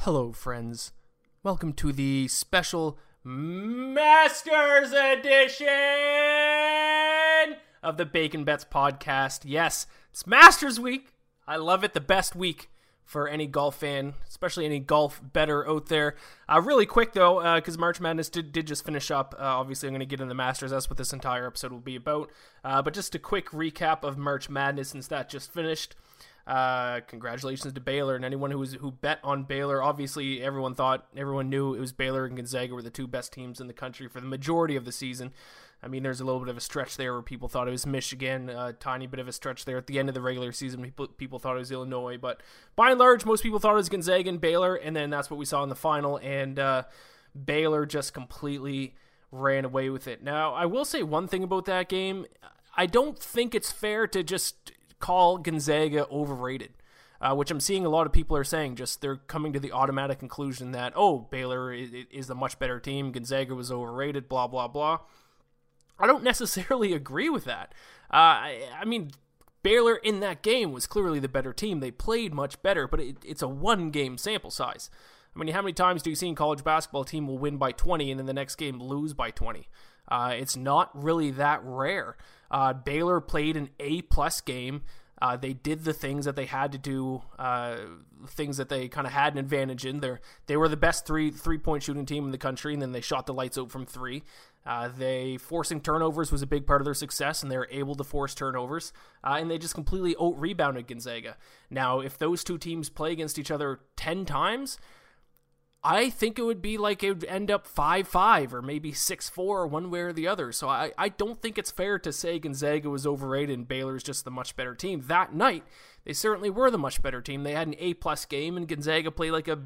Hello, friends. Welcome to the special Masters Edition of the Bacon Bets podcast. Yes, it's Masters Week. I love it. The best week for any golf fan, especially any golf bettor out there. Uh, really quick though, because uh, March Madness did, did just finish up. Uh, obviously, I'm going to get into the Masters. That's what this entire episode will be about. Uh, but just a quick recap of March Madness since that just finished. Uh, congratulations to Baylor and anyone who was who bet on Baylor. Obviously, everyone thought everyone knew it was Baylor and Gonzaga were the two best teams in the country for the majority of the season. I mean, there's a little bit of a stretch there where people thought it was Michigan, a tiny bit of a stretch there at the end of the regular season. People, people thought it was Illinois, but by and large, most people thought it was Gonzaga and Baylor, and then that's what we saw in the final. And uh, Baylor just completely ran away with it. Now, I will say one thing about that game. I don't think it's fair to just call Gonzaga overrated. Uh, which I'm seeing a lot of people are saying. Just they're coming to the automatic conclusion that oh Baylor is, is the much better team, Gonzaga was overrated, blah blah blah. I don't necessarily agree with that. Uh, I, I, mean, Baylor in that game was clearly the better team. They played much better, but it, it's a one game sample size. I mean, how many times do you see a college basketball team will win by 20 and then the next game lose by 20? Uh, it's not really that rare. Uh, Baylor played an A plus game. Uh, they did the things that they had to do, uh, things that they kind of had an advantage in. They they were the best three three point shooting team in the country, and then they shot the lights out from three. Uh, they forcing turnovers was a big part of their success, and they were able to force turnovers, uh, and they just completely out rebounded Gonzaga. Now, if those two teams play against each other ten times, I think it would be like it would end up 5 5 or maybe 6 4, one way or the other. So I, I don't think it's fair to say Gonzaga was overrated and Baylor's just the much better team. That night, they certainly were the much better team. They had an A plus game, and Gonzaga played like a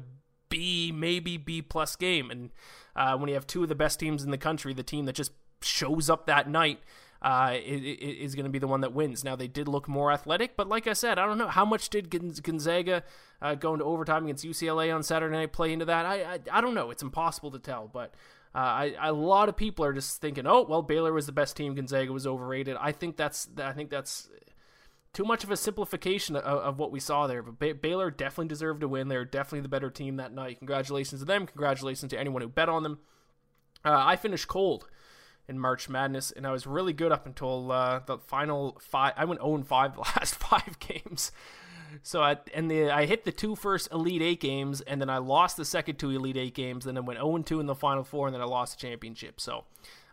B, maybe B plus game. And uh, when you have two of the best teams in the country, the team that just shows up that night uh, is going to be the one that wins. Now they did look more athletic, but like I said, I don't know how much did Gonzaga uh, go into overtime against UCLA on Saturday night play into that. I I, I don't know. It's impossible to tell, but. Uh, I, a lot of people are just thinking, oh well, Baylor was the best team. Gonzaga was overrated. I think that's I think that's too much of a simplification of, of what we saw there. But ba- Baylor definitely deserved to win. They're definitely the better team that night. Congratulations to them. Congratulations to anyone who bet on them. Uh, I finished cold March Madness, and I was really good up until uh, the final five. I went 0 5 the last five games. So I and the I hit the two first Elite Eight games, and then I lost the second two Elite Eight games, and then went 0 2 in the final four, and then I lost the championship. So,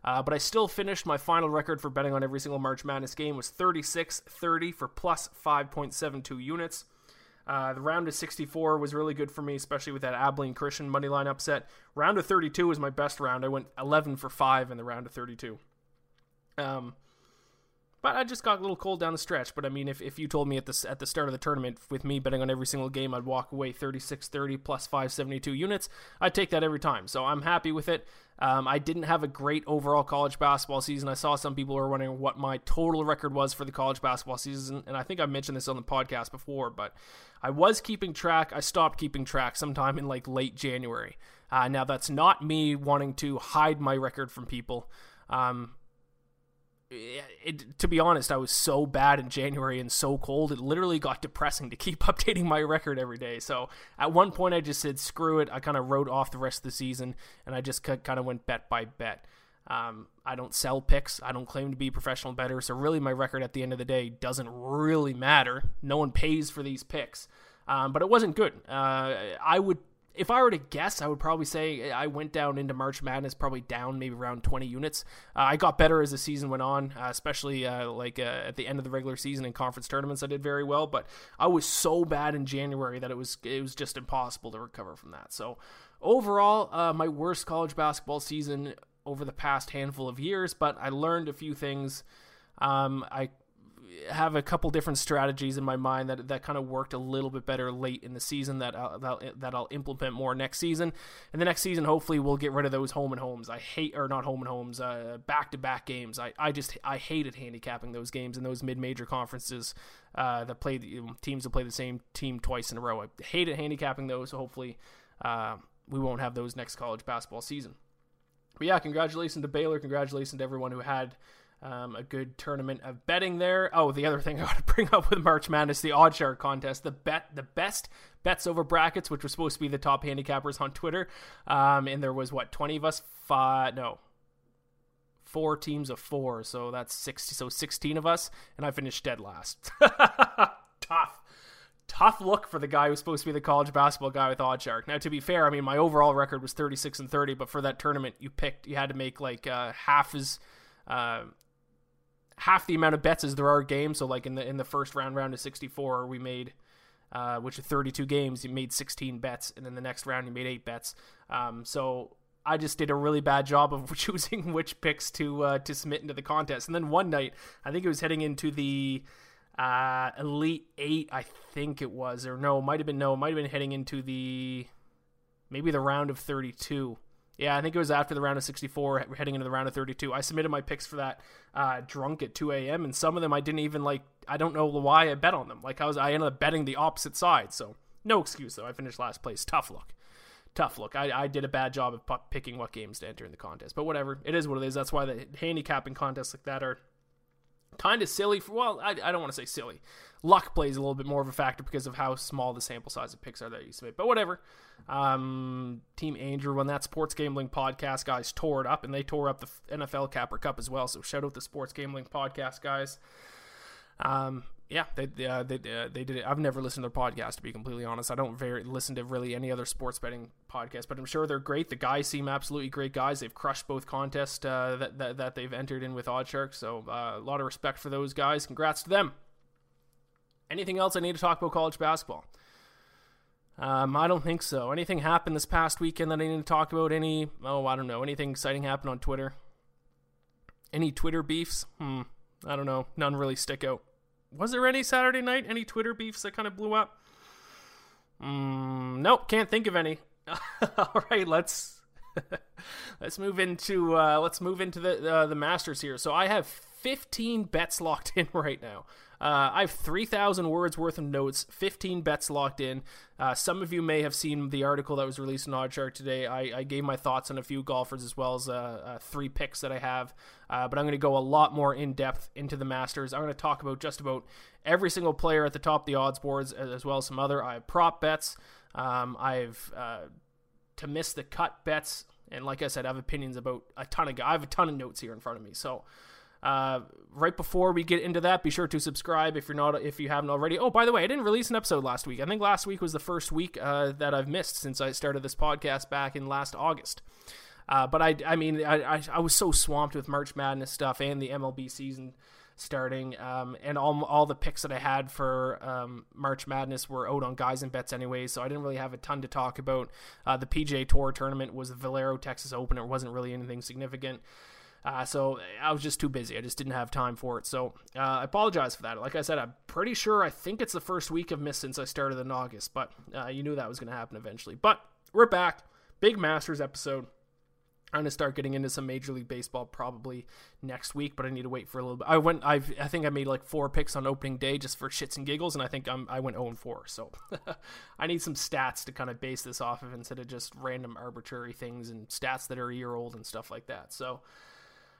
uh, but I still finished my final record for betting on every single March Madness game was 36 30 for plus 5.72 units. Uh, the round of 64 was really good for me, especially with that Abilene Christian money line upset. Round of 32 was my best round. I went 11 for 5 in the round of 32. Um, but I just got a little cold down the stretch. But I mean, if, if you told me at the at the start of the tournament with me betting on every single game, I'd walk away 36-30 plus 572 units. I'd take that every time. So I'm happy with it. Um, I didn't have a great overall college basketball season. I saw some people were wondering what my total record was for the college basketball season, and I think I mentioned this on the podcast before, but I was keeping track. I stopped keeping track sometime in like late January. Uh, now that's not me wanting to hide my record from people. Um, it, to be honest, I was so bad in January and so cold, it literally got depressing to keep updating my record every day. So at one point, I just said, screw it. I kind of wrote off the rest of the season and I just kind of went bet by bet. Um, I don't sell picks. I don't claim to be a professional bettor. So really, my record at the end of the day doesn't really matter. No one pays for these picks. Um, but it wasn't good. Uh, I would if I were to guess, I would probably say I went down into March Madness probably down maybe around 20 units. Uh, I got better as the season went on, uh, especially uh, like uh, at the end of the regular season in conference tournaments. I did very well, but I was so bad in January that it was it was just impossible to recover from that. So overall, uh, my worst college basketball season over the past handful of years, but I learned a few things. Um, I have a couple different strategies in my mind that that kind of worked a little bit better late in the season that I'll, that, I'll implement more next season. And the next season, hopefully, we'll get rid of those home and homes. I hate or not home and homes, back to back games. I, I just I hated handicapping those games in those mid major conferences uh, that play teams that play the same team twice in a row. I hated handicapping those. So hopefully, uh, we won't have those next college basketball season. But yeah, congratulations to Baylor. Congratulations to everyone who had um, a good tournament of betting there. Oh, the other thing I want to bring up with March Madness, the OddsShark contest, the bet, the best bets over brackets, which was supposed to be the top handicappers on Twitter. Um, and there was what twenty of us, five, no, four teams of four, so that's sixty, so sixteen of us, and I finished dead last. Tough. Tough look for the guy who's supposed to be the college basketball guy with OddsShark. Now, to be fair, I mean my overall record was 36 and 30, but for that tournament, you picked, you had to make like uh, half as uh, half the amount of bets as there are games. So like in the in the first round, round of 64, we made uh, which is 32 games, you made 16 bets, and then the next round you made eight bets. Um, so I just did a really bad job of choosing which picks to uh, to submit into the contest. And then one night, I think it was heading into the uh, Elite Eight, I think it was, or no, might have been no, might have been heading into the maybe the round of 32. Yeah, I think it was after the round of 64, heading into the round of 32. I submitted my picks for that uh, drunk at 2 a.m. and some of them I didn't even like. I don't know why I bet on them. Like I was, I ended up betting the opposite side. So no excuse though. I finished last place. Tough look. Tough look. I, I did a bad job of picking what games to enter in the contest, but whatever. It is what it is. That's why the handicapping contests like that are kind of silly. For well, I, I don't want to say silly. Luck plays a little bit more of a factor because of how small the sample size of picks are that you submit. But whatever. Um, Team Andrew, when that sports gambling podcast guys tore it up, and they tore up the NFL Capper Cup as well. So shout out the sports gambling podcast guys. Um, yeah, they uh, they uh, they did it. I've never listened to their podcast to be completely honest. I don't very listen to really any other sports betting podcast, but I'm sure they're great. The guys seem absolutely great guys. They've crushed both contests uh, that, that, that they've entered in with OddsShark. So uh, a lot of respect for those guys. Congrats to them. Anything else I need to talk about college basketball? Um, I don't think so. Anything happened this past weekend that I need to talk about? Any? Oh, I don't know. Anything exciting happened on Twitter? Any Twitter beefs? Hmm. I don't know. None really stick out was there any Saturday night? Any Twitter beefs that kind of blew up? Mm, nope, can't think of any. All right, let's let's move into uh, let's move into the uh, the Masters here. So I have 15 bets locked in right now. Uh, I have 3,000 words worth of notes, 15 bets locked in. Uh, some of you may have seen the article that was released in OddsShark today. I, I gave my thoughts on a few golfers as well as uh, uh three picks that I have. Uh, but I'm going to go a lot more in depth into the Masters. I'm going to talk about just about every single player at the top of the odds boards, as well as some other. I have prop bets. Um, I've uh, to miss the cut bets. And like I said, I have opinions about a ton of. I have a ton of notes here in front of me. So uh, right before we get into that, be sure to subscribe if you're not if you haven't already. Oh, by the way, I didn't release an episode last week. I think last week was the first week uh, that I've missed since I started this podcast back in last August. Uh, but I, I mean, I, I, I, was so swamped with March Madness stuff and the MLB season starting, um, and all all the picks that I had for um, March Madness were out on guys and bets anyway, so I didn't really have a ton to talk about. Uh, the PGA Tour tournament was the Valero Texas Open. It wasn't really anything significant. Uh, so I was just too busy. I just didn't have time for it. So uh, I apologize for that. Like I said, I'm pretty sure I think it's the first week of miss since I started in August, but uh, you knew that was going to happen eventually. But we're back. Big Masters episode. I'm gonna start getting into some Major League Baseball probably next week, but I need to wait for a little bit. I went, I've, I think I made like four picks on opening day just for shits and giggles, and I think I'm, I went 0 4. So I need some stats to kind of base this off of instead of just random arbitrary things and stats that are a year old and stuff like that. So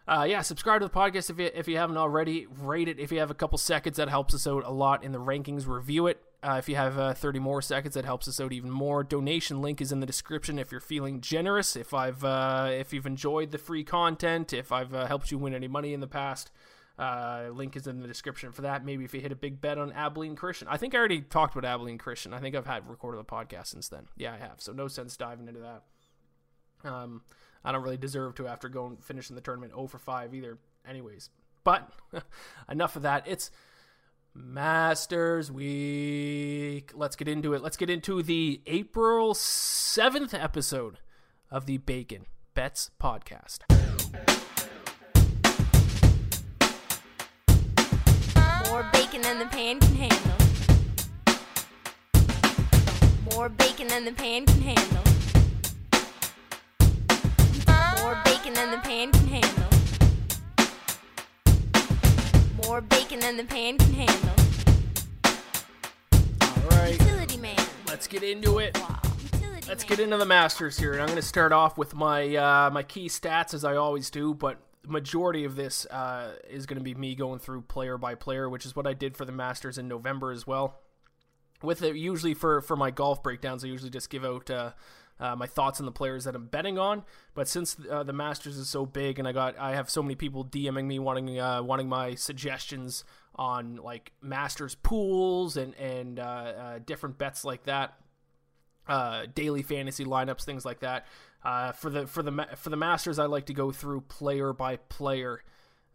uh, yeah, subscribe to the podcast if you, if you haven't already. Rate it if you have a couple seconds. That helps us out a lot in the rankings. Review it. Uh, if you have uh, 30 more seconds, that helps us out even more. Donation link is in the description if you're feeling generous. If I've uh, if you've enjoyed the free content, if I've uh, helped you win any money in the past, uh, link is in the description for that. Maybe if you hit a big bet on Abilene Christian, I think I already talked about Abilene Christian. I think I've had recorded the podcast since then. Yeah, I have. So no sense diving into that. Um, I don't really deserve to after going finishing the tournament 0 for 5 either, anyways. But enough of that. It's Masters Week. Let's get into it. Let's get into the April 7th episode of the Bacon Bets podcast. More bacon than the pan can handle. More bacon than the pan can handle. More bacon than the pan can handle. More bacon than the pan can handle. All right, Utility man. let's get into it. Wow. Let's man. get into the Masters here, and I'm going to start off with my uh, my key stats as I always do. But the majority of this uh, is going to be me going through player by player, which is what I did for the Masters in November as well. With it, usually for for my golf breakdowns, I usually just give out. Uh, uh, my thoughts on the players that I'm betting on, but since uh, the Masters is so big and I got I have so many people DMing me wanting uh, wanting my suggestions on like Masters pools and and uh, uh, different bets like that, uh, daily fantasy lineups, things like that. For the for the for the Masters, I like to go through player by player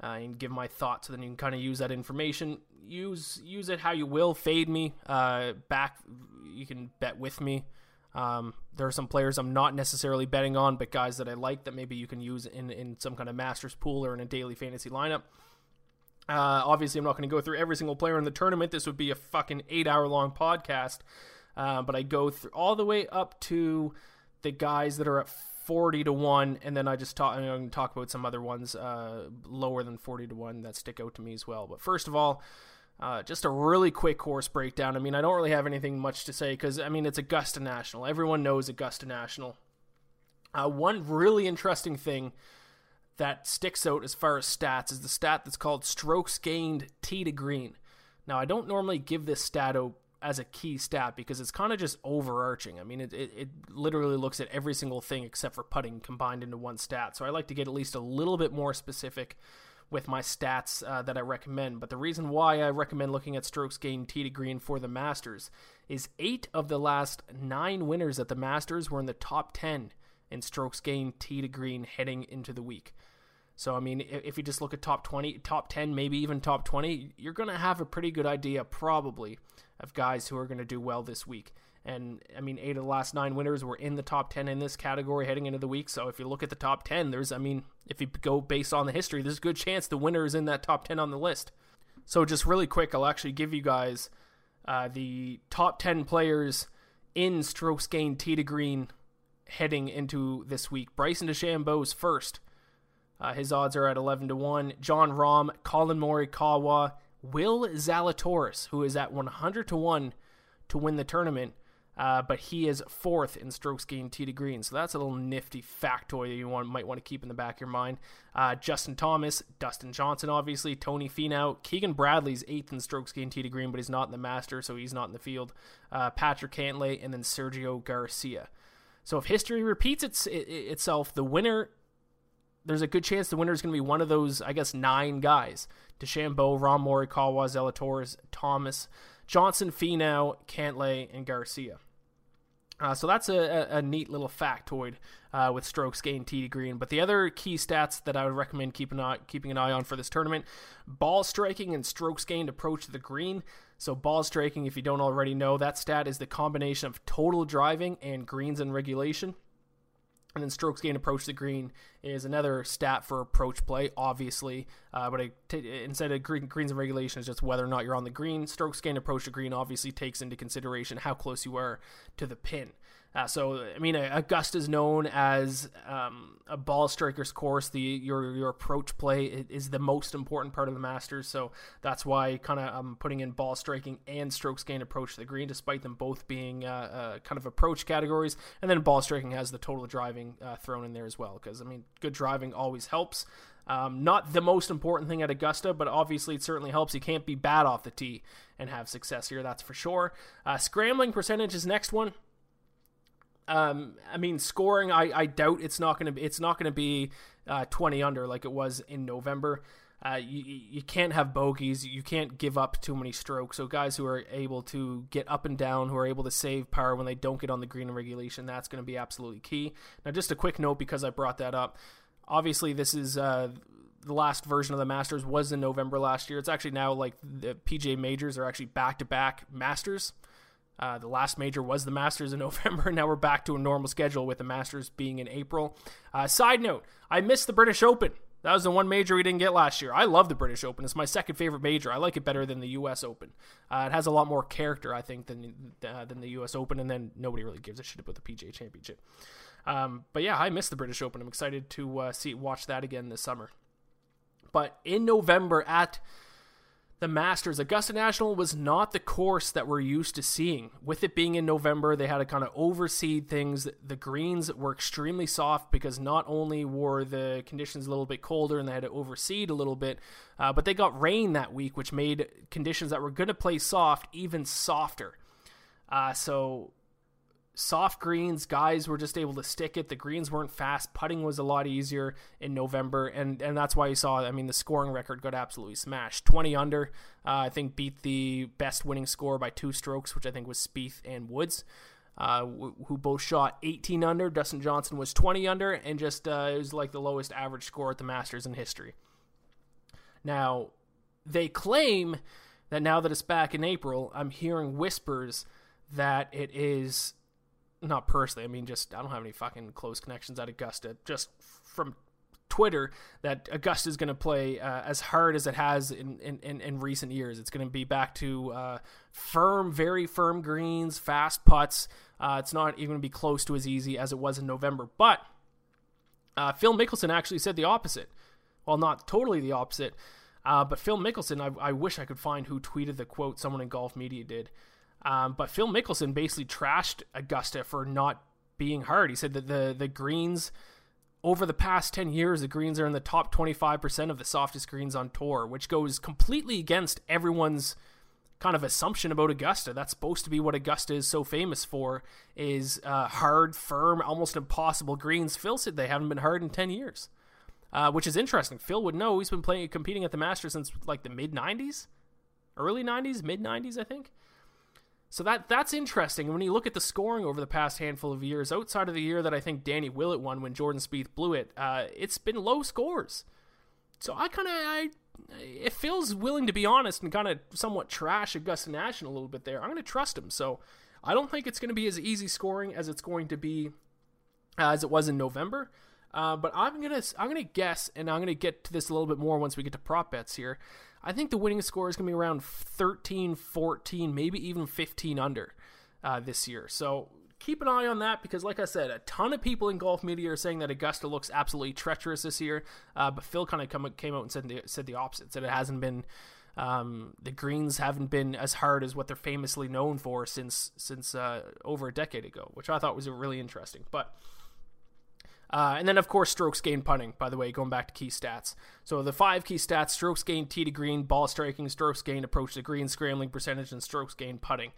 uh, and give my thoughts. So then you can kind of use that information. Use use it how you will. Fade me. Uh, back. You can bet with me. Um, there are some players I'm not necessarily betting on, but guys that I like that maybe you can use in in some kind of Masters pool or in a daily fantasy lineup. Uh, obviously, I'm not going to go through every single player in the tournament. This would be a fucking eight hour long podcast. Uh, but I go through all the way up to the guys that are at 40 to 1, and then I just talk, I'm going to talk about some other ones uh, lower than 40 to 1 that stick out to me as well. But first of all, uh, just a really quick course breakdown. I mean, I don't really have anything much to say because, I mean, it's Augusta National. Everyone knows Augusta National. Uh, one really interesting thing that sticks out as far as stats is the stat that's called strokes gained tee to green. Now, I don't normally give this stat out as a key stat because it's kind of just overarching. I mean, it, it, it literally looks at every single thing except for putting combined into one stat. So I like to get at least a little bit more specific with my stats uh, that I recommend. But the reason why I recommend looking at strokes gained tee to green for the Masters is eight of the last nine winners at the Masters were in the top 10 in strokes gained tee to green heading into the week. So I mean, if you just look at top 20, top 10, maybe even top 20, you're going to have a pretty good idea probably of guys who are going to do well this week. And I mean, eight of the last nine winners were in the top 10 in this category heading into the week. So if you look at the top 10, there's, I mean, if you go based on the history, there's a good chance the winner is in that top 10 on the list. So just really quick, I'll actually give you guys uh, the top 10 players in strokes gained tee to green heading into this week. Bryson DeChambeau's first. Uh, his odds are at 11 to 1. Jon Rahm, Collin Morikawa, Will Zalatoris, who is at 100 to 1 to win the tournament, uh, but he is fourth in strokes gained tee to green. So that's a little nifty factoid that you want, might want to keep in the back of your mind. Uh, Justin Thomas, Dustin Johnson, obviously, Tony Finau, Keegan Bradley's eighth in strokes gained tee to green, but he's not in the Master, so he's not in the field. Uh, Patrick Cantlay, and then Sergio Garcia. So if history repeats its, it, itself, the winner there's a good chance the winner is going to be one of those, I guess, nine guys: DeChambeau, Rahm Morikawa, Zalatoris, Thomas, Johnson, Finau, Cantlay, and Garcia. Uh, so that's a, a, neat little factoid uh, with strokes gained tee to green. But the other key stats that I would recommend keeping an eye, keeping an eye on for this tournament: ball striking and strokes gained approach to the green. So ball striking, if you don't already know, that stat is the combination of total driving and greens and regulation. And then strokes gained approach to green is another stat for approach play, obviously. Uh, but instead of green, greens and regulation, is just whether or not you're on the green. Strokes gained approach to green obviously takes into consideration how close you are to the pin. Uh, so I mean, Augusta is known as um, a ball striker's course. The your your approach play is the most important part of the Masters. So that's why kind of I'm putting in ball striking and strokes gained approach to the green, despite them both being uh, uh, kind of approach categories. And then ball striking has the total driving uh, thrown in there as well, because I mean, good driving always helps. Um, not the most important thing at Augusta, but obviously it certainly helps. You can't be bad off the tee and have success here, that's for sure. Uh, scrambling percentage is next one. Um, I mean, scoring. I, I doubt it's not gonna be. It's not gonna be uh, twenty under like it was in November. Uh, you you can't have bogeys. You can't give up too many strokes. So guys who are able to get up and down, who are able to save par when they don't get on the green in regulation, that's going to be absolutely key. Now, just a quick note because I brought that up. Obviously, this is uh, the last version of the Masters was in November last year. It's actually now like the PGA majors are actually back to back Masters. Uh, the last major was the Masters in November. And now we're back to a normal schedule with the Masters being in April. Uh, side note: I missed the British Open. That was the one major we didn't get last year. I love the British Open. It's my second favorite major. I like it better than the U.S. Open. Uh, it has a lot more character, I think, than uh, than the U.S. Open, and then nobody really gives a shit about the PGA Championship. Um, but yeah, I missed the British Open. I'm excited to uh, see watch that again this summer. But in November at the Masters, Augusta National was not the course that we're used to seeing. With it being in November, they had to kind of overseed things. The greens were extremely soft because not only were the conditions a little bit colder and they had to overseed a little bit, uh, but they got rain that week, which made conditions that were going to play soft even softer. Uh, so soft greens, guys were just able to stick it. The greens weren't fast. Putting was a lot easier in November, and and that's why you saw. I mean, the scoring record got absolutely smashed. Twenty under, uh, I think, beat the best winning score by two strokes, which I think was Spieth and Woods. Uh, who both shot 18 under. Dustin Johnson was 20 under, and just uh, it was like the lowest average score at the Masters in history. Now, they claim that now that it's back in April, I'm hearing whispers that it is not personally. I mean, just I don't have any fucking close connections at Augusta. Just from Twitter, that Augusta is going to play uh, as hard as it has in, in, in, recent years. It's going to be back to uh, firm, very firm greens, fast putts. Uh, it's not even going to be close to as easy as it was in November. But uh, Phil Mickelson actually said the opposite. Well, not totally the opposite. Uh, but Phil Mickelson, I, I wish I could find who tweeted the quote. Someone in golf media did. Um, but Phil Mickelson basically trashed Augusta for not being hard. He said that the the greens over the past 10 years, the greens are in the top 25% of the softest greens on tour, which goes completely against everyone's kind of assumption about Augusta. That's supposed to be what Augusta is so famous for is uh, hard, firm, almost impossible greens. Phil said they haven't been hard in 10 years, uh, which is interesting. Phil would know. He's been playing competing at the Masters since like the mid 90s, early 90s, mid 90s, I think. So that that's interesting. When you look at the scoring over the past handful of years, outside of the year that I think Danny Willett won when Jordan Spieth blew it, uh, it's been low scores. So I kind of I it feels willing to be honest and kind of somewhat trash Augusta National a little bit there. I'm going to trust him. So I don't think it's going to be as easy scoring as it's going to be uh, as it was in November. Uh, but I'm gonna I'm gonna guess, and I'm gonna get to this a little bit more once we get to prop bets here. I think the winning score is going to be around 13, 14, maybe even 15 under uh, this year. So keep an eye on that because, like I said, a ton of people in golf media are saying that Augusta looks absolutely treacherous this year. Uh, but Phil kind of came out and said the, said the opposite, said it hasn't been. Um, the greens haven't been as hard as what they're famously known for since since uh, over a decade ago, which I thought was really interesting. But uh, and then, of course, strokes gained putting, by the way, going back to key stats. So the five key stats strokes gained tee to green, ball striking, strokes gained approach to green, scrambling percentage, and strokes gained putting.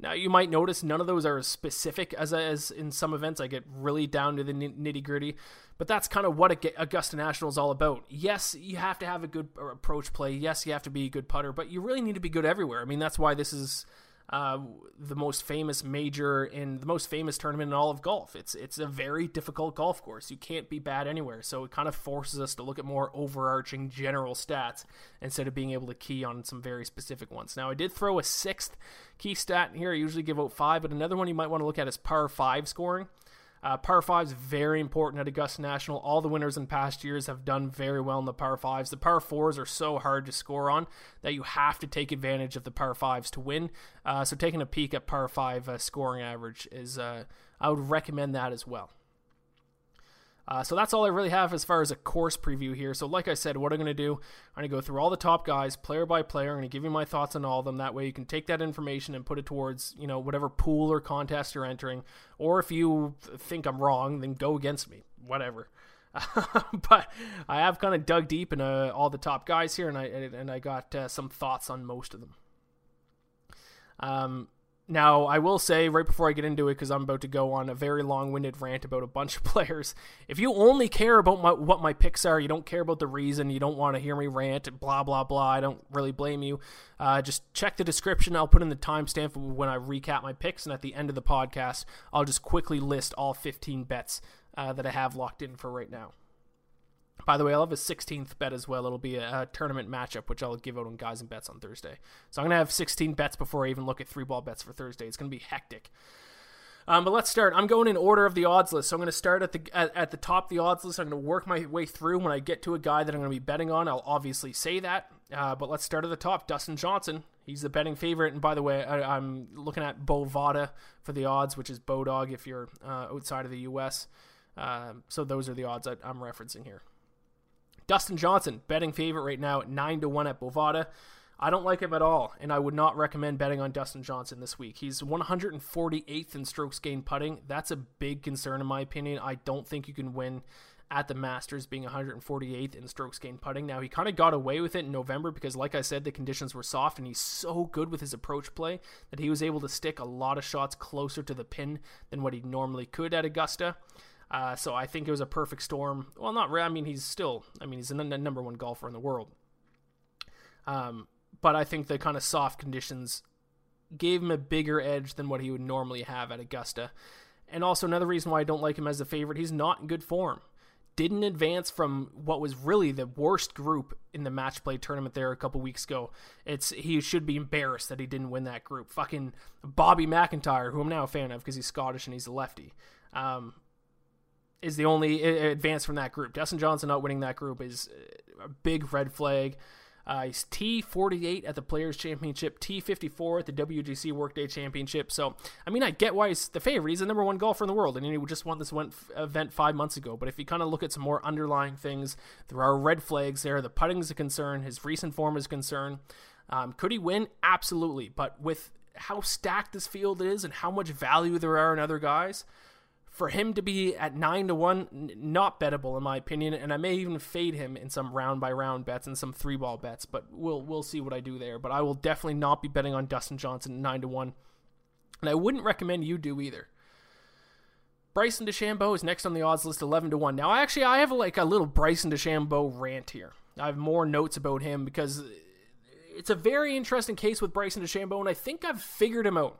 Now, you might notice none of those are as specific as, as in some events. I get really down to the nitty gritty, but that's kind of what Augusta National is all about. Yes, you have to have a good approach play. Yes, you have to be a good putter, but you really need to be good everywhere. I mean, that's why this is uh, the most famous major in the most famous tournament in all of golf. It's it's a very difficult golf course. You can't be bad anywhere. So it kind of forces us to look at more overarching general stats instead of being able to key on some very specific ones. Now I did throw a sixth key stat in here. I usually give out five, but another one you might want to look at is par five scoring. Uh, par fives very important at Augusta National. All the winners in past years have done very well in the par fives. The par fours are so hard to score on that you have to take advantage of the par fives to win. Uh, so taking a peek at par five uh, scoring average is, uh, I would recommend that as well. Uh, so that's all I really have as far as a course preview here. So, like I said, what I'm going to do, I'm going to go through all the top guys, player by player. I'm going to give you my thoughts on all of them. That way, you can take that information and put it towards, you know, whatever pool or contest you're entering. Or if you think I'm wrong, then go against me. Whatever. but I have kind of dug deep in uh, all the top guys here, and I and I got uh, some thoughts on most of them. Um, now, I will say right before I get into it, because I'm about to go on a very long winded rant about a bunch of players. If you only care about my, what my picks are, you don't care about the reason, you don't want to hear me rant, blah, blah, blah, I don't really blame you. Uh, just check the description. I'll put in the timestamp when I recap my picks, and at the end of the podcast, I'll just quickly list all 15 bets uh, that I have locked in for right now. By the way, I'll have a 16th bet as well. It'll be a, a, tournament matchup, which I'll give out on guys and bets on Thursday. So I'm going to have 16 bets before I even look at three ball bets for Thursday. It's going to be hectic. Um, but let's start. I'm going in order of the odds list. So I'm going to start at the at, at the top of the odds list. I'm going to work my way through. When I get to a guy that I'm going to be betting on, I'll obviously say that. Uh, but let's start at the top. Dustin Johnson. He's the betting favorite. And by the way, I, am looking at Bovada for the odds, which is Bodog if you're uh, outside of the U.S. Uh, so those are the odds I, I'm referencing here. Dustin Johnson, betting favorite right now at 9 to 1 at Bovada. I don't like him at all, and I would not recommend betting on Dustin Johnson this week. He's 148th in strokes gained putting. That's a big concern in my opinion. I don't think you can win at the Masters being 148th in strokes gained putting. Now, he kind of got away with it in November because, like I said, the conditions were soft, and he's so good with his approach play that he was able to stick a lot of shots closer to the pin than what he normally could at Augusta. Uh, so I think it was a perfect storm. Well, not really. I mean, he's still, I mean, he's the number one golfer in the world. Um, but I think the kind of soft conditions gave him a bigger edge than what he would normally have at Augusta. And also another reason why I don't like him as a favorite, he's not in good form. Didn't advance from what was really the worst group in the match play tournament there a couple weeks ago. It's he should be embarrassed that he didn't win that group. Fucking Bobby MacIntyre, who I'm now a fan of because he's Scottish and he's a lefty, um, is the only advance from that group. Dustin Johnson not winning that group is a big red flag. Uh, he's T48 at the Players Championship, T54 at the WGC Workday Championship. So, I mean, I get why he's the favorite. He's the number one golfer in the world, and he would just won this event five months ago. But if you kind of look at some more underlying things, there are red flags there. The putting is a concern. His recent form is a concern. Um, could he win? Absolutely. But with how stacked this field is and how much value there are in other guys, for him to be at nine to one, not bettable in my opinion, and I may even fade him in some round by round bets and some three ball bets, but we'll we'll see what I do there. But I will definitely not be betting on Dustin Johnson nine to one, and I wouldn't recommend you do either. Bryson DeChambeau is next on the odds list, eleven to one. Now, actually, I have like a little Bryson DeChambeau rant here. I have more notes about him because it's a very interesting case with Bryson DeChambeau, and I think I've figured him out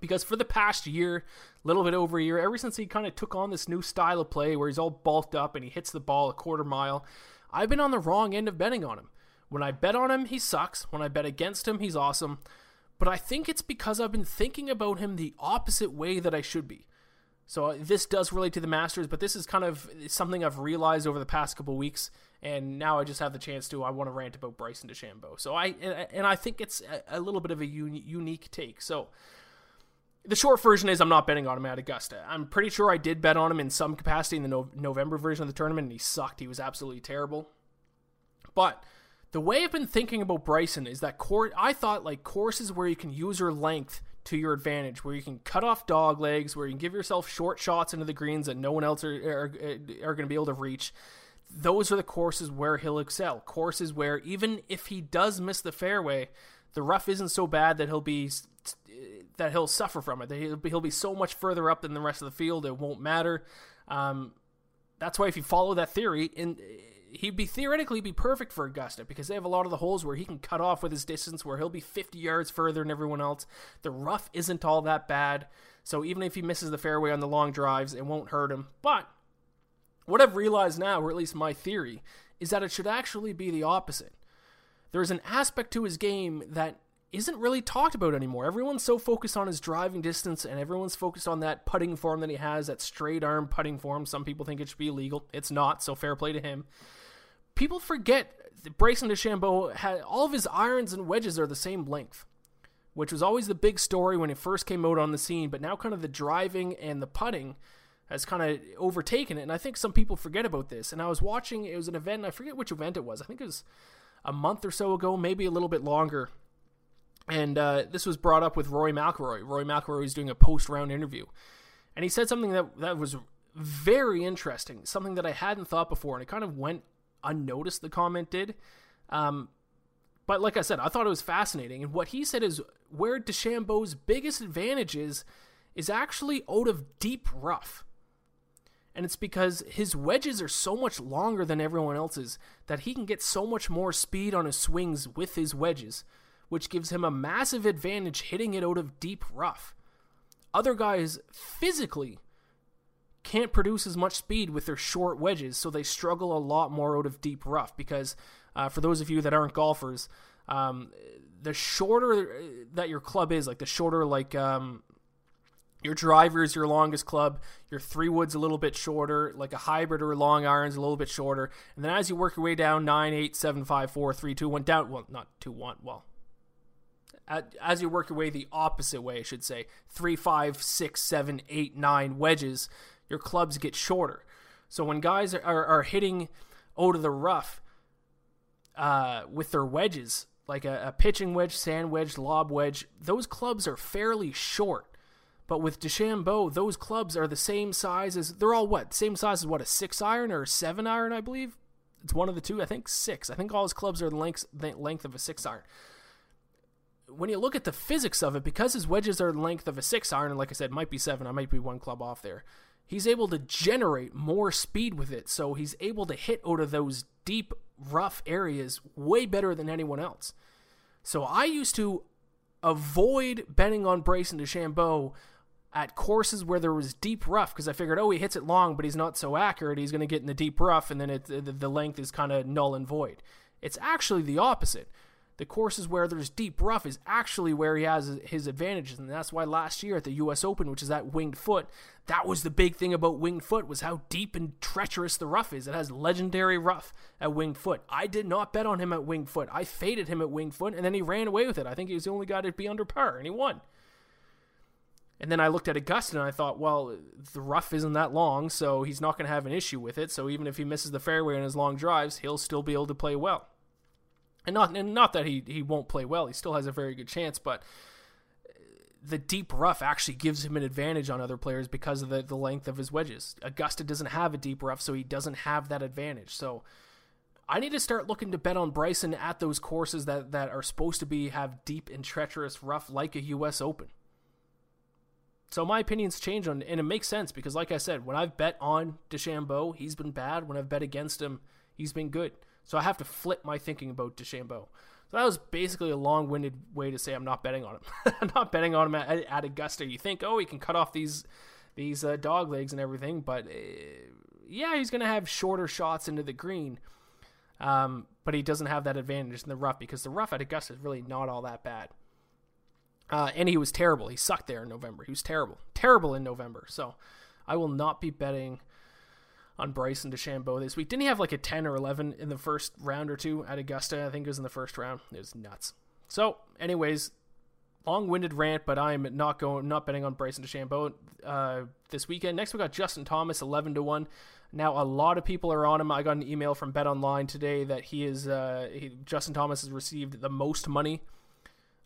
because for the past year, a little bit over a year, ever since he kind of took on this new style of play where he's all bulked up and he hits the ball a quarter mile, I've been on the wrong end of betting on him. When I bet on him, he sucks. When I bet against him, he's awesome. But I think it's because I've been thinking about him the opposite way that I should be. So uh, this does relate to the Masters, but this is kind of something I've realized over the past couple weeks, and now I just have the chance to. I want to rant about Bryson DeChambeau. So I and I think it's a little bit of a unique take. So the short version is I'm not betting on him at Augusta. I'm pretty sure I did bet on him in some capacity in the no- November version of the tournament, and he sucked. He was absolutely terrible. But the way I've been thinking about Bryson is that court. I thought like courses where you can use your length to your advantage, where you can cut off dog legs, where you can give yourself short shots into the greens that no one else are are, are going to be able to reach. Those are the courses where he'll excel. Courses where even if he does miss the fairway, the rough isn't so bad that he'll be that he'll suffer from it. He'll be, he'll be so much further up than the rest of the field, it won't matter. Um, that's why if you follow that theory, in he'd be theoretically be perfect for Augusta because they have a lot of the holes where he can cut off with his distance, where he'll be 50 yards further than everyone else. The rough isn't all that bad, so even if he misses the fairway on the long drives, it won't hurt him. But what I've realized now, or at least my theory, is that it should actually be the opposite. There's an aspect to his game that isn't really talked about anymore. Everyone's so focused on his driving distance and everyone's focused on that putting form that he has, that straight arm putting form. Some people think it should be illegal. It's not, so fair play to him. People forget that Bryson DeChambeau had all of his irons and wedges are the same length, which was always the big story when it first came out on the scene, but now kind of the driving and the putting has kind of overtaken it. And I think some people forget about this. And I was watching, it was an event, I forget which event it was. I think it was a month or so ago, maybe a little bit longer and uh, this was brought up with Rory McIlroy. Rory McIlroy was doing a post-round interview, and he said something that that was very interesting, something that I hadn't thought before, and it kind of went unnoticed. The comment did, um, but like I said, I thought it was fascinating. And what he said is where DeChambeau's biggest advantage is is actually out of deep rough. And it's because his wedges are so much longer than everyone else's that he can get so much more speed on his swings with his wedges which gives him a massive advantage hitting it out of deep rough. Other guys physically can't produce as much speed with their short wedges, so they struggle a lot more out of deep rough. Because uh, for those of you that aren't golfers, um, the shorter that your club is, like the shorter, like um, Your driver is your longest club. Your three wood's a little bit shorter, like a hybrid or a long iron's a little bit shorter. And then as you work your way down, nine, eight, seven, five, four, three, two, one, down. Well, not two, one. Well, as you work your way the opposite way, I should say, three, five, six, seven, eight, nine wedges, your clubs get shorter. So when guys are, are, are hitting out of the rough uh, with their wedges, like a, a pitching wedge, sand wedge, lob wedge, those clubs are fairly short. But with DeChambeau, those clubs are the same size as they're all what? Same size as what a six iron or a seven iron, I believe. It's one of the two. I think six. I think all his clubs are the length the length of a six iron. When you look at the physics of it, because his wedges are the length of a six iron, and like I said, might be seven. I might be one club off there. He's able to generate more speed with it, so he's able to hit out of those deep, rough areas way better than anyone else. So I used to avoid betting on Bryson DeChambeau at courses where there was deep rough because I figured, oh, he hits it long, but he's not so accurate. He's going to get in the deep rough, and then it, the length is kind of null and void. It's actually the opposite. The courses where there's deep rough is actually where he has his advantages, and that's why last year at the U.S. Open, which is that winged foot, that was the big thing about winged foot was how deep and treacherous the rough is. It has legendary rough at winged foot. I did not bet on him at winged foot. I faded him at winged foot, and then he ran away with it. I think he was the only guy to be under par, and he won. And then I looked at Augusta and I thought, well, the rough isn't that long, so he's not going to have an issue with it. So even if he misses the fairway in his long drives, he'll still be able to play well. And not and not that he, he won't play well, he still has a very good chance, but uh, the deep rough actually gives him an advantage on other players because of the, the length of his wedges. Augusta doesn't have a deep rough, so he doesn't have that advantage. So I need to start looking to bet on Bryson at those courses that, that are supposed to be have deep and treacherous rough like a US Open. So my opinions change on, and it makes sense because, like I said, when I've bet on DeChambeau, he's been bad. When I've bet against him, he's been good. So I have to flip my thinking about DeChambeau. So that was basically a long-winded way to say I'm not betting on him. I'm not betting on him at, at, Augusta. You think, oh, he can cut off these these uh, dog legs and everything, but uh, yeah, he's going to have shorter shots into the green. Um, but he doesn't have that advantage in the rough because the rough at Augusta is really not all that bad. Uh, and he was terrible. He sucked there in November. He was terrible, terrible in November. So I will not be betting on Bryson DeChambeau this week. Didn't he have like a 10 or 11 in the first round or two at Augusta? I think it was in the first round. It was nuts. So, anyways, long-winded rant, but I'm not going, not betting on Bryson DeChambeau uh, this weekend. Next, we got Justin Thomas, 11 to one. Now, a lot of people are on him. I got an email from Bet Online today that he is uh, he, Justin Thomas has received the most money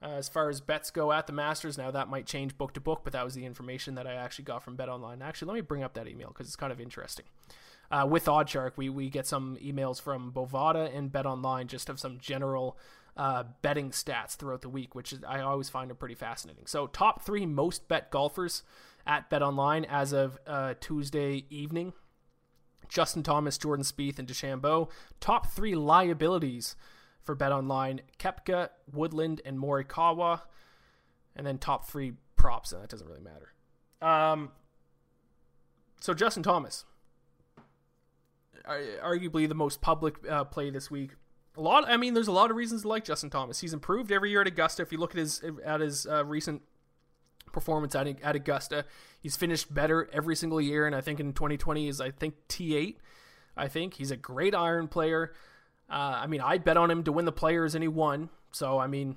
uh, as far as bets go at the Masters. Now that might change book to book, but that was the information that I actually got from Bet Online. Actually, let me bring up that email because it's kind of interesting. Uh, with OddsShark, we we get some emails from Bovada and Bet Online just of some general uh, betting stats throughout the week, which is, I always find are pretty fascinating. So, top three most bet golfers at Bet Online as of uh, Tuesday evening. Justin Thomas, Jordan Spieth, and DeChambeau. Top three liabilities for Bet Online, Koepka, Woodland, and Morikawa. And then top three props, and that doesn't really matter. Um, so Justin Thomas, arguably the most public uh, play this week. A lot. I mean, there's a lot of reasons to like Justin Thomas. He's improved every year at Augusta. If you look at his at his uh, recent performance at, at Augusta, he's finished better every single year. And I think in 2020 is I think T8. I think he's a great iron player. Uh, I mean, I bet on him to win the Players, and he won. So I mean,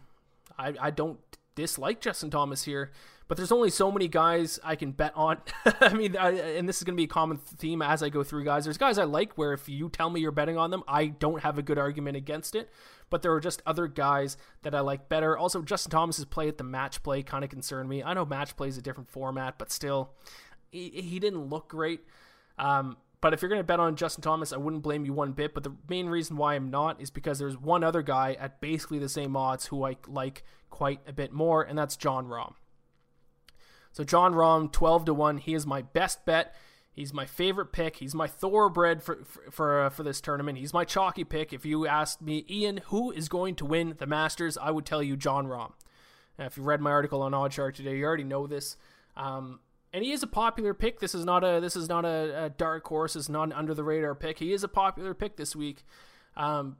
I I don't dislike Justin Thomas here, but there's only so many guys I can bet on. I mean, I, and this is going to be a common theme as I go through guys. There's guys I like where if you tell me you're betting on them, I don't have a good argument against it. But there are just other guys that I like better. Also, Justin Thomas's play at the match play kind of concerned me. I know match play is a different format, but still, he, he didn't look great. Um, but if you're going to bet on Justin Thomas, I wouldn't blame you one bit. But the main reason why I'm not is because there's one other guy at basically the same odds who I like quite a bit more, and that's Jon Rahm. So Jon Rahm, 12 to 1. He is my best bet. He's my favorite pick. He's my thoroughbred for for for, uh, for, this tournament. He's my chalky pick. If you asked me, Ian, who is going to win the Masters, I would tell you Jon Rahm. Now, if you read my article on OddsShark today, you already know this. Um, and he is a popular pick. This is not a this is not a, a dark horse. It's not an under the radar pick. He is a popular pick this week. Um,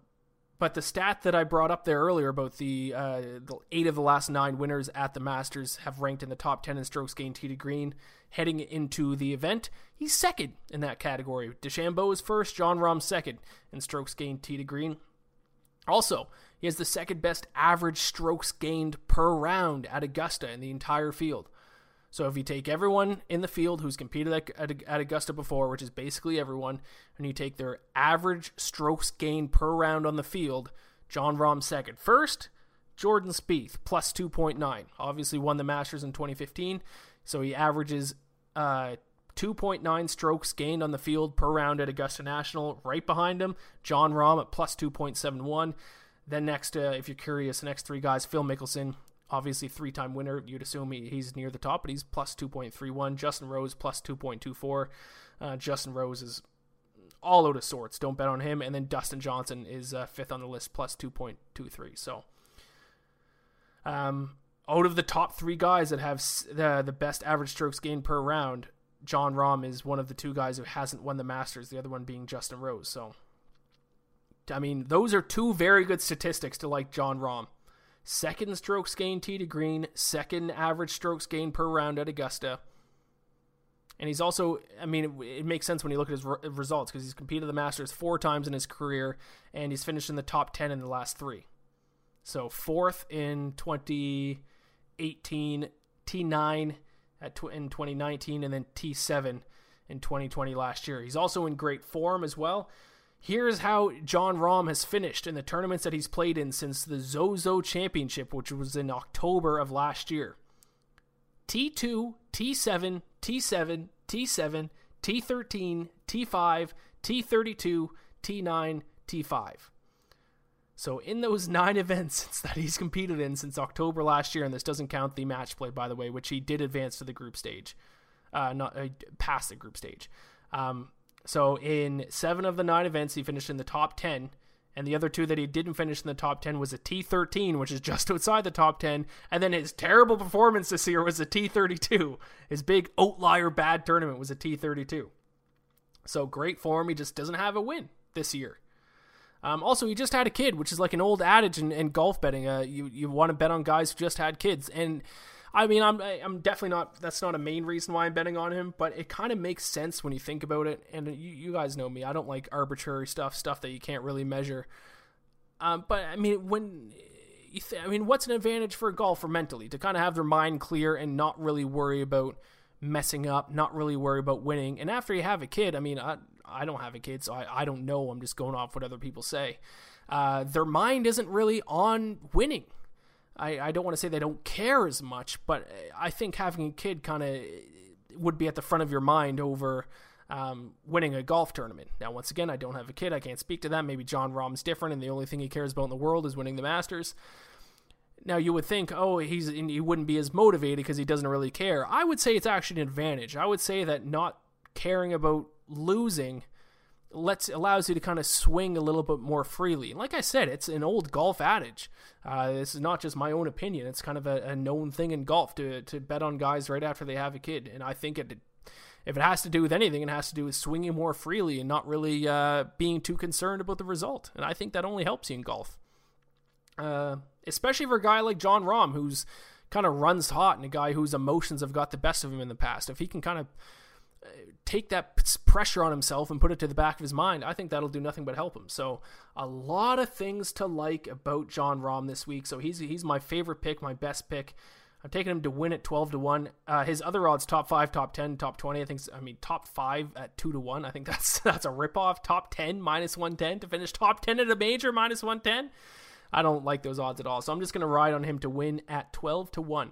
but the stat that I brought up there earlier about the, uh, the eight of the last nine winners at the Masters have ranked in the top 10 in strokes gained tee to green heading into the event. He's second in that category. DeChambeau is first, Jon Rahm second in strokes gained tee to green. Also, he has the second best average strokes gained per round at Augusta in the entire field. So if you take everyone in the field who's competed at, at, at, Augusta before, which is basically everyone, and you take their average strokes gained per round on the field, Jon Rahm second. First, Jordan Spieth plus 2.9. Obviously won the Masters in 2015, so he averages uh, 2.9 strokes gained on the field per round at Augusta National. Right behind him, Jon Rahm at plus 2.71. Then next, uh, if you're curious, the next three guys, Phil Mickelson, obviously three-time winner. You'd assume he, he's near the top, but he's plus 2.31. Justin Rose plus 2.24. Uh, Justin Rose is all out of sorts. Don't bet on him. And then Dustin Johnson is uh, fifth on the list, plus 2.23. So, um, out of the top three guys that have the the best average strokes gained per round, Jon Rahm is one of the two guys who hasn't won the Masters. The other one being Justin Rose. So, I mean, those are two very good statistics to like Jon Rahm second strokes gained tee to green, second average strokes gained per round at Augusta. And he's also, I mean, it, it makes sense when you look at his re- results because he's competed the Masters four times in his career and he's finished in the top 10 in the last three. So, fourth in 2018, T9 at tw- in 2019, and then T7 in 2020 last year. He's also in great form as well. Here's how Jon Rahm has finished in the tournaments that he's played in since the Zozo Championship, which was in October of last year. T2, T7, T7, T7, T13, T5, T32, T9, T5. So in those nine events that he's competed in since October last year, and this doesn't count the match play, by the way, which he did advance to the group stage, uh, not uh, past the group stage. Um, so in seven of the nine events, he finished in the top 10. And the other two that he didn't finish in the top 10 was a T13, which is just outside the top 10. And then his terrible performance this year was a T32. His big outlier bad tournament was a T32. So great form. He just doesn't have a win this year. Um, also, he just had a kid, which is like an old adage in, in golf betting. Uh, you you want to bet on guys who just had kids, and I mean, I'm I'm definitely not. That's not a main reason why I'm betting on him, but it kind of makes sense when you think about it. And you, you guys know me; I don't like arbitrary stuff, stuff that you can't really measure. Um, but I mean, when you th- I mean, what's an advantage for a golfer mentally to kind of have their mind clear and not really worry about messing up, not really worry about winning. And after you have a kid, I mean, I I don't have a kid, so I I don't know. I'm just going off what other people say. Uh, their mind isn't really on winning. I, I don't want to say they don't care as much, but I think having a kid kind of would be at the front of your mind over um, winning a golf tournament. Now, once again, I don't have a kid. I can't speak to that. Maybe Jon Rahm's different, and the only thing he cares about in the world is winning the Masters. Now, you would think, oh, he's he wouldn't be as motivated because he doesn't really care. I would say it's actually an advantage. I would say that not caring about losing lets allows you to kind of swing a little bit more freely. Like I said, it's an old golf adage. Uh, this is not just my own opinion; it's kind of a, a, known thing in golf to to bet on guys right after they have a kid. And I think it, if it has to do with anything, it has to do with swinging more freely and not really uh, being too concerned about the result. And I think that only helps you in golf, uh, especially for a guy like Jon Rahm, who's kind of runs hot and a guy whose emotions have got the best of him in the past. If he can kind of take that pressure on himself and put it to the back of his mind, I think that'll do nothing but help him. So, a lot of things to like about Jon Rahm this week. So he's he's my favorite pick, my best pick. I'm taking him to win at 12 to 1. Uh, his other odds top 5, top 10, top 20. I think I mean top 5 at 2 to 1. I think that's that's a ripoff. Top 10 minus 110 to finish top 10 at a major minus 110. I don't like those odds at all. So I'm just going to ride on him to win at 12 to 1.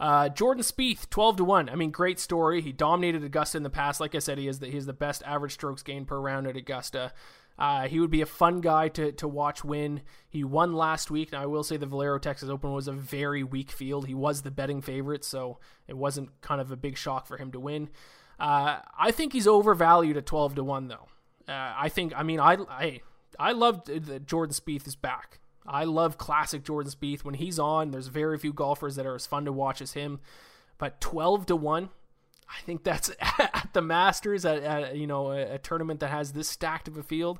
Uh, Jordan Spieth, 12 to 1. I mean, great story. He dominated Augusta in the past. Like I said, he is the, he is the best average strokes gained per round at Augusta. Uh, he would be a fun guy to, to watch win. He won last week. Now, I will say the Valero Texas Open was a very weak field. He was the betting favorite, so it wasn't kind of a big shock for him to win. Uh, I think he's overvalued at 12 to 1, though. Uh, I think, I mean, I, I, I love that Jordan Spieth is back. I love classic Jordan Spieth. When he's on, there's very few golfers that are as fun to watch as him. But 12 to 1, I think that's at the Masters, at, at you know, a, a, tournament that has this stacked of a field.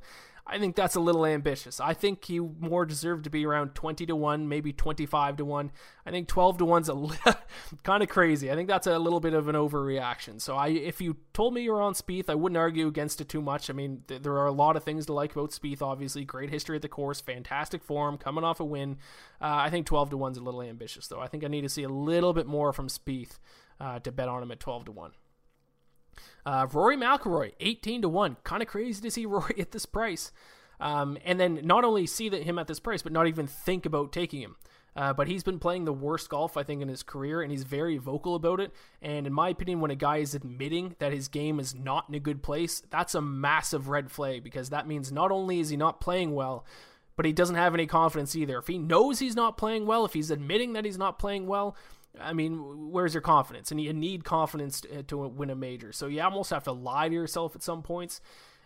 I think that's a little ambitious. I think he more deserved to be around 20 to 1, maybe 25 to 1. I think 12 to 1's a li- kind of crazy. I think that's a little bit of an overreaction. So I if you told me you were on Spieth, I wouldn't argue against it too much. I mean, th- there are a lot of things to like about Spieth obviously. Great history at the course, fantastic form, coming off a win. Uh, I think 12 to 1's a little ambitious though. I think I need to see a little bit more from Spieth uh, to bet on him at 12 to 1. Uh, Rory McIlroy, 18 to 1. Kind of crazy to see Rory at this price. Um, and then not only see that him at this price, but not even think about taking him. Uh, but he's been playing the worst golf, I think, in his career, and he's very vocal about it. And in my opinion, when a guy is admitting that his game is not in a good place, that's a massive red flag because that means not only is he not playing well, but he doesn't have any confidence either. If he knows he's not playing well, if he's admitting that he's not playing well, I mean, where's your confidence? And you need confidence to, win a major. So you almost have to lie to yourself at some points.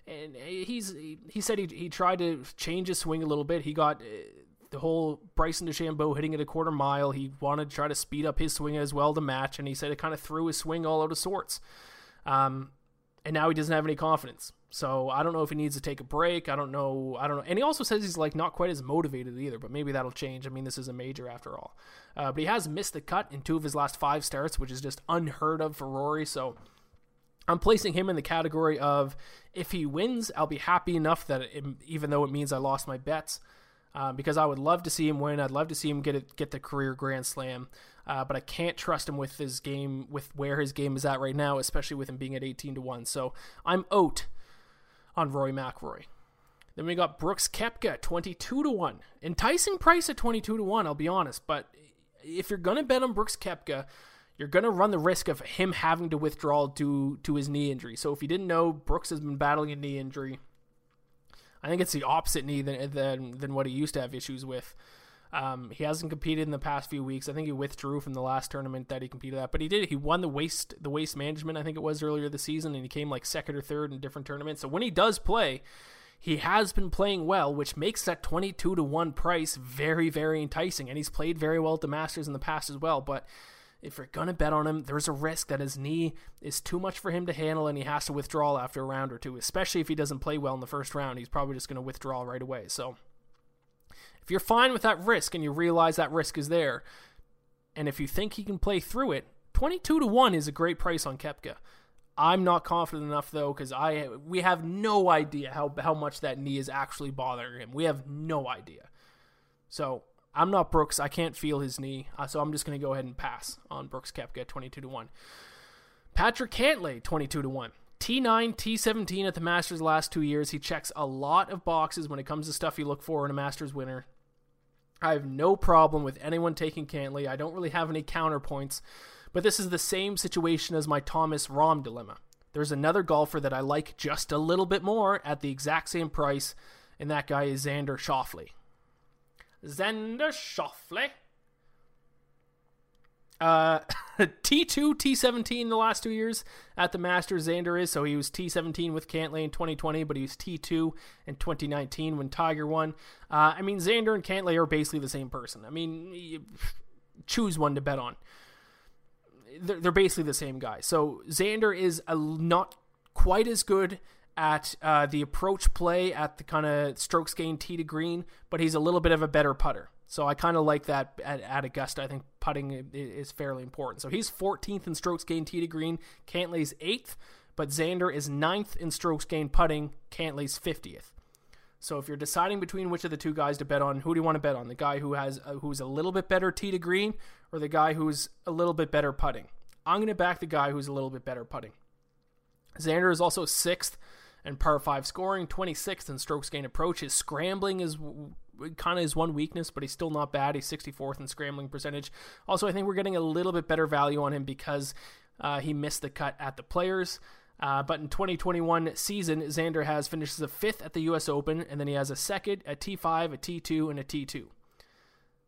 And he's he said he he tried to change his swing a little bit. He got uh, the whole Bryson DeChambeau hitting it a quarter mile. He wanted to try to speed up his swing as well to match, and he said it kind of threw his swing all out of sorts. Um, and now he doesn't have any confidence. So I don't know if he needs to take a break. I don't know. I don't know. And he also says he's like not quite as motivated either. But maybe that'll change. I mean, this is a major after all. Uh, but he has missed the cut in two of his last five starts, which is just unheard of for Rory. So I'm placing him in the category of if he wins, I'll be happy enough that it, even though it means I lost my bets, uh, because I would love to see him win. I'd love to see him get it, get the career Grand Slam. Uh, but I can't trust him with his game, with where his game is at right now, especially with him being at 18 to one. So I'm out on Rory McIlroy. Then we got Brooks Koepka, 22 to 1. Enticing price at 22 to 1, I'll be honest. But if you're going to bet on Brooks Koepka, you're going to run the risk of him having to withdraw due to his knee injury. So if you didn't know, Brooks has been battling a knee injury. I think it's the opposite knee than, than, than what he used to have issues with. Um, he hasn't competed in the past few weeks. I think he withdrew from the last tournament that he competed at, but he did. He won the waste the waste management. I think it was earlier this season, and he came like second or third in different tournaments. So when he does play, he has been playing well, which makes that twenty two to one price very very enticing. And he's played very well at the Masters in the past as well. But if you're gonna bet on him, there's a risk that his knee is too much for him to handle, and he has to withdraw after a round or two. Especially if he doesn't play well in the first round, he's probably just gonna withdraw right away. So. If you're fine with that risk and you realize that risk is there, and if you think he can play through it, 22 to 1 is a great price on Koepka. I'm not confident enough though cuz I we have no idea how how much that knee is actually bothering him. We have no idea. So, I'm not Brooks. I can't feel his knee. Uh, so I'm just going to go ahead and pass on Brooks Koepka 22 to 1. Patrick Cantlay 22 to 1. T9, T17 at the Masters last two years. He checks a lot of boxes when it comes to stuff you look for in a Masters winner. I have no problem with anyone taking Cantlay. I don't really have any counterpoints, but this is the same situation as my Thomas Rahm dilemma. There's another golfer that I like just a little bit more at the exact same price, and that guy is Xander Schauffele. Xander Schauffele. Uh, T2, T17 the last two years at the Masters, Xander is. So he was T17 with Cantlay in 2020, but he was T2 in 2019 when Tiger won. Uh, I mean, Xander and Cantlay are basically the same person. I mean, choose one to bet on. They're, they're basically the same guy. So Xander is a, not quite as good at uh, the approach play, at the kind of strokes gained tee to green, but he's a little bit of a better putter. So I kind of like that at, at, Augusta. I think putting is fairly important. So he's 14th in strokes gained tee to green. Cantlay's 8th, but Xander is 9th in strokes gained putting. Cantlay's 50th. So if you're deciding between which of the two guys to bet on, who do you want to bet on? The guy who has uh, who's a little bit better tee to green, or the guy who's a little bit better putting? I'm going to back the guy who's a little bit better putting. Xander is also sixth and par 5 scoring, 26th in strokes gained approach. His scrambling is kind of his one weakness, but he's still not bad. He's 64th in scrambling percentage. Also, I think we're getting a little bit better value on him because uh, he missed the cut at the Players. Uh, but in 2021 season, Xander has finished a fifth at the U.S. Open, and then he has a second, a T5, a T2, and a T2.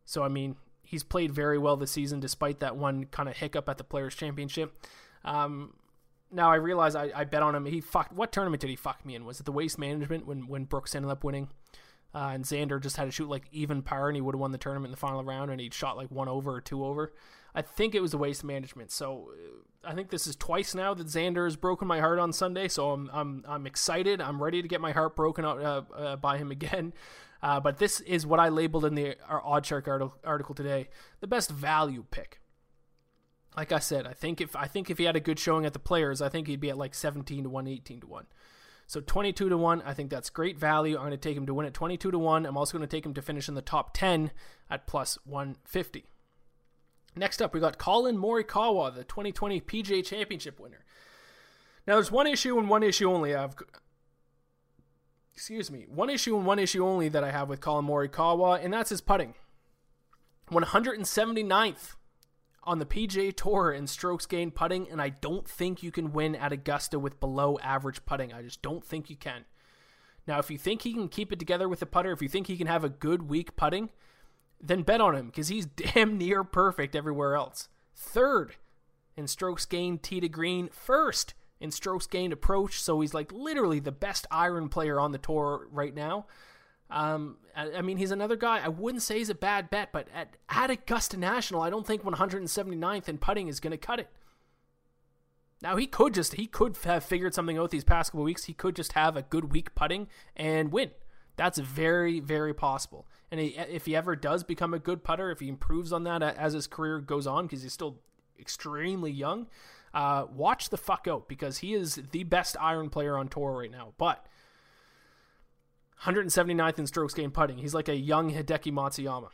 So I mean, he's played very well this season, despite that one kind of hiccup at the Players Championship. Um, now I realize I, I bet on him. He fucked. What tournament did he fuck me in? Was it the Waste Management when when Brooks ended up winning? uh, and Xander just had to shoot like even par, and he would have won the tournament in the final round, and he shot like one over or two over. I think it was the waste management. So uh, I think this is twice now that Xander has broken my heart on Sunday. So I'm I'm I'm excited. I'm ready to get my heart broken out uh, uh, by him again. Uh, but this is what I labeled in the our OddsShark article, article today: the best value pick. Like I said, I think if I think if he had a good showing at the Players, I think he'd be at like 17 to 1, 18 to 1. So 22 to 1, I think that's great value. I'm going to take him to win at 22 to 1. I'm also going to take him to finish in the top 10 at plus 150. Next up, we got Collin Morikawa, the 2020 PGA Championship winner. Now, there's one issue and one issue only. I've excuse me, one issue and one issue only that I have with Collin Morikawa, and that's his putting. 179th on the PGA Tour in strokes gained putting, and I don't think you can win at Augusta with below average putting. I just don't think you can. Now, if you think he can keep it together with the putter, if you think he can have a good week putting, then bet on him because he's damn near perfect everywhere else. Third in strokes gained tee to green, first in strokes gained approach, so he's like literally the best iron player on the tour right now. Um, I, mean, he's another guy. I wouldn't say he's a bad bet, but at, at Augusta National, I don't think 179th in putting is going to cut it. Now he could just he could have figured something out these past couple weeks. He could just have a good week putting and win. That's very very possible. And he, if he ever does become a good putter, if he improves on that as his career goes on, because he's still extremely young, uh, watch the fuck out because he is the best iron player on tour right now. But 179th in strokes gained putting. He's like a young Hideki Matsuyama.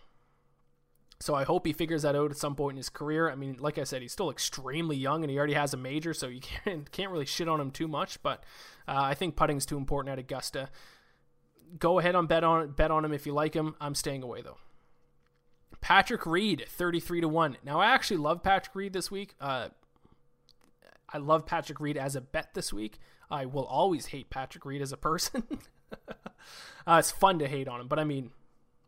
So I hope he figures that out at some point in his career. I mean, like I said, he's still extremely young and he already has a major, so you can't can't really shit on him too much. But uh, I think putting's too important at Augusta. Go ahead and bet on bet on him if you like him. I'm staying away though. Patrick Reed, 33 to 1. Now, I actually love Patrick Reed this week. Uh, I love Patrick Reed as a bet this week. I will always hate Patrick Reed as a person. uh, it's fun to hate on him, but I mean,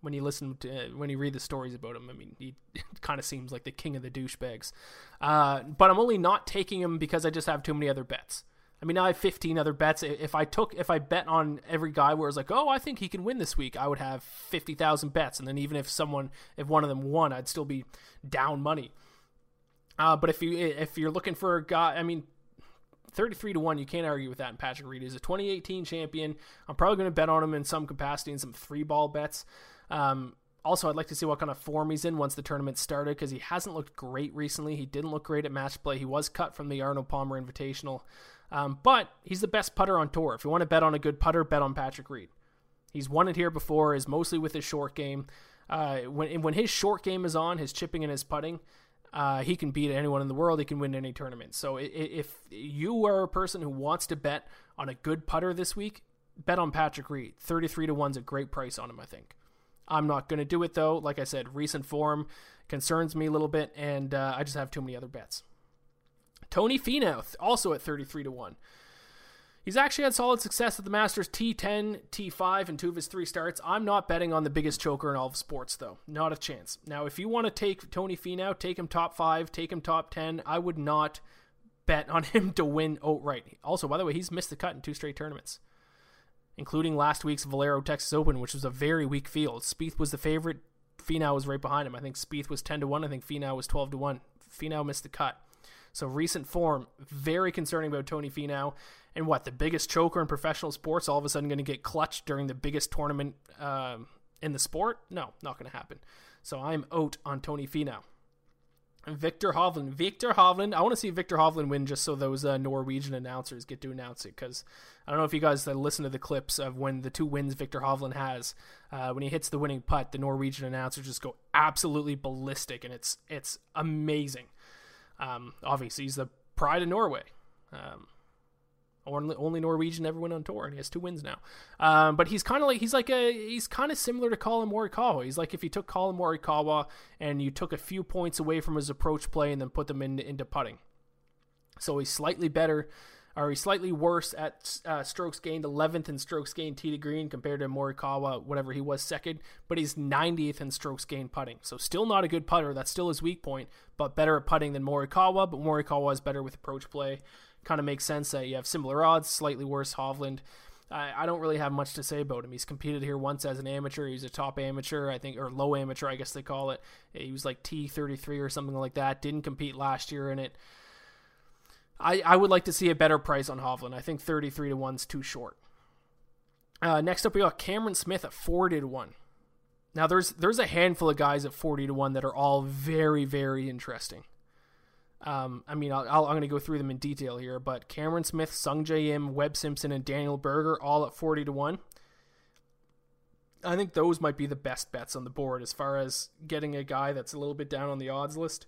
when you listen to when you read the stories about him, I mean, he kind of seems like the king of the douchebags. Uh, but I'm only not taking him because I just have too many other bets. I mean, I have 15 other bets. If I took, if I bet on every guy where it's like, oh, I think he can win this week, I would have 50,000 bets. And then even if someone, if one of them won, I'd still be down money. Uh, but if you if you're looking for a guy, I mean, 33 to 1, you can't argue with that. And Patrick Reed is a 2018 champion. I'm probably going to bet on him in some capacity in some three ball bets. Um, also, I'd like to see what kind of form he's in once the tournament started because he hasn't looked great recently. He didn't look great at match play. He was cut from the Arnold Palmer Invitational. Um, but he's the best putter on tour. If you want to bet on a good putter, bet on Patrick Reed. He's won it here before, is mostly with his short game. Uh, when when his short game is on, his chipping and his putting, uh, he can beat anyone in the world. He can win any tournament. So if you are a person who wants to bet on a good putter this week, bet on Patrick Reed. 33 to 1 is a great price on him, I think. I'm not going to do it though. Like I said, recent form concerns me a little bit, and uh, I just have too many other bets. Tony Finau, also at 33 to 1. He's actually had solid success at the Masters T10, T5, and two of his three starts. I'm not betting on the biggest choker in all of sports, though. Not a chance. Now, if you want to take Tony Finau, take him top five, take him top 10. I would not bet on him to win outright. Also, by the way, he's missed the cut in two straight tournaments, including last week's Valero Texas Open, which was a very weak field. Spieth was the favorite. Finau was right behind him. I think Spieth was 10 to 1. I think Finau was 12 to 1. Finau missed the cut. So recent form, very concerning about Tony Finau. And what, the biggest choker in professional sports all of a sudden going to get clutched during the biggest tournament uh, in the sport? No, not going to happen. So I'm out on Tony Finau. Viktor Hovland. Viktor Hovland. I want to see Viktor Hovland win just so those uh, Norwegian announcers get to announce it because I don't know if you guys listen to the clips of when the two wins Viktor Hovland has. Uh, when he hits the winning putt, the Norwegian announcers just go absolutely ballistic and it's it's amazing. Um, obviously, he's the pride of Norway. Um, only, Norwegian ever went on tour, and he has two wins now. Um, but he's kind of like he's like a he's kind of similar to Collin Morikawa. He's like if you took Collin Morikawa and you took a few points away from his approach play and then put them in, into putting. So he's slightly better, or he's slightly worse at uh, strokes gained, 11th in strokes gained tee to green compared to Morikawa, whatever he was second. But he's 90th in strokes gained putting. So still not a good putter. That's still his weak point, but better at putting than Morikawa. But Morikawa is better with approach play kind of makes sense that you have similar odds, slightly worse Hovland. I, I don't really have much to say about him. He's competed here once as an amateur. He's a top amateur, I think, or low amateur, I guess they call it. He was like T33 or something like that. Didn't compete last year in it. I, I would like to see a better price on Hovland. I think 33 to 1's too short. Uh, next up, we got Cameron Smith at 40 to 1. Now, there's there's a handful of guys at 40 to 1 that are all very, very interesting. Um, I mean, i am going to go through them in detail here, but Cameron Smith, Sung Im, Webb Simpson, and Daniel Berger all at 40 to 1. I think those might be the best bets on the board as far as getting a guy that's a little bit down on the odds list.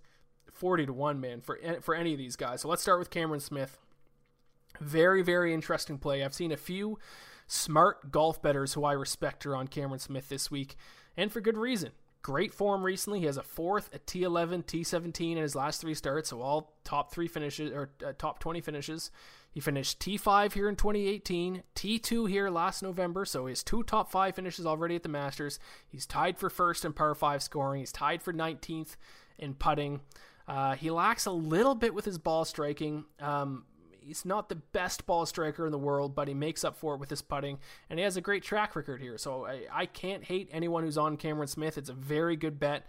40 to 1, man, for, for any of these guys. So let's start with Cameron Smith. Very, very interesting play. I've seen a few smart golf bettors who I respect are on Cameron Smith this week, and for good reason. Great form recently. He has a fourth, a T11, T17 in his last three starts, so all top three finishes or uh, top 20 finishes. He finished T5 here in 2018, T2 here last November, so his two top five finishes already at the Masters. He's tied for first in par 5 scoring. He's tied for 19th in putting. Uh, he lacks a little bit with his ball striking. Um, he's not the best ball striker in the world, but he makes up for it with his putting, and he has a great track record here. So I, I can't hate anyone who's on Cameron Smith. It's a very good bet.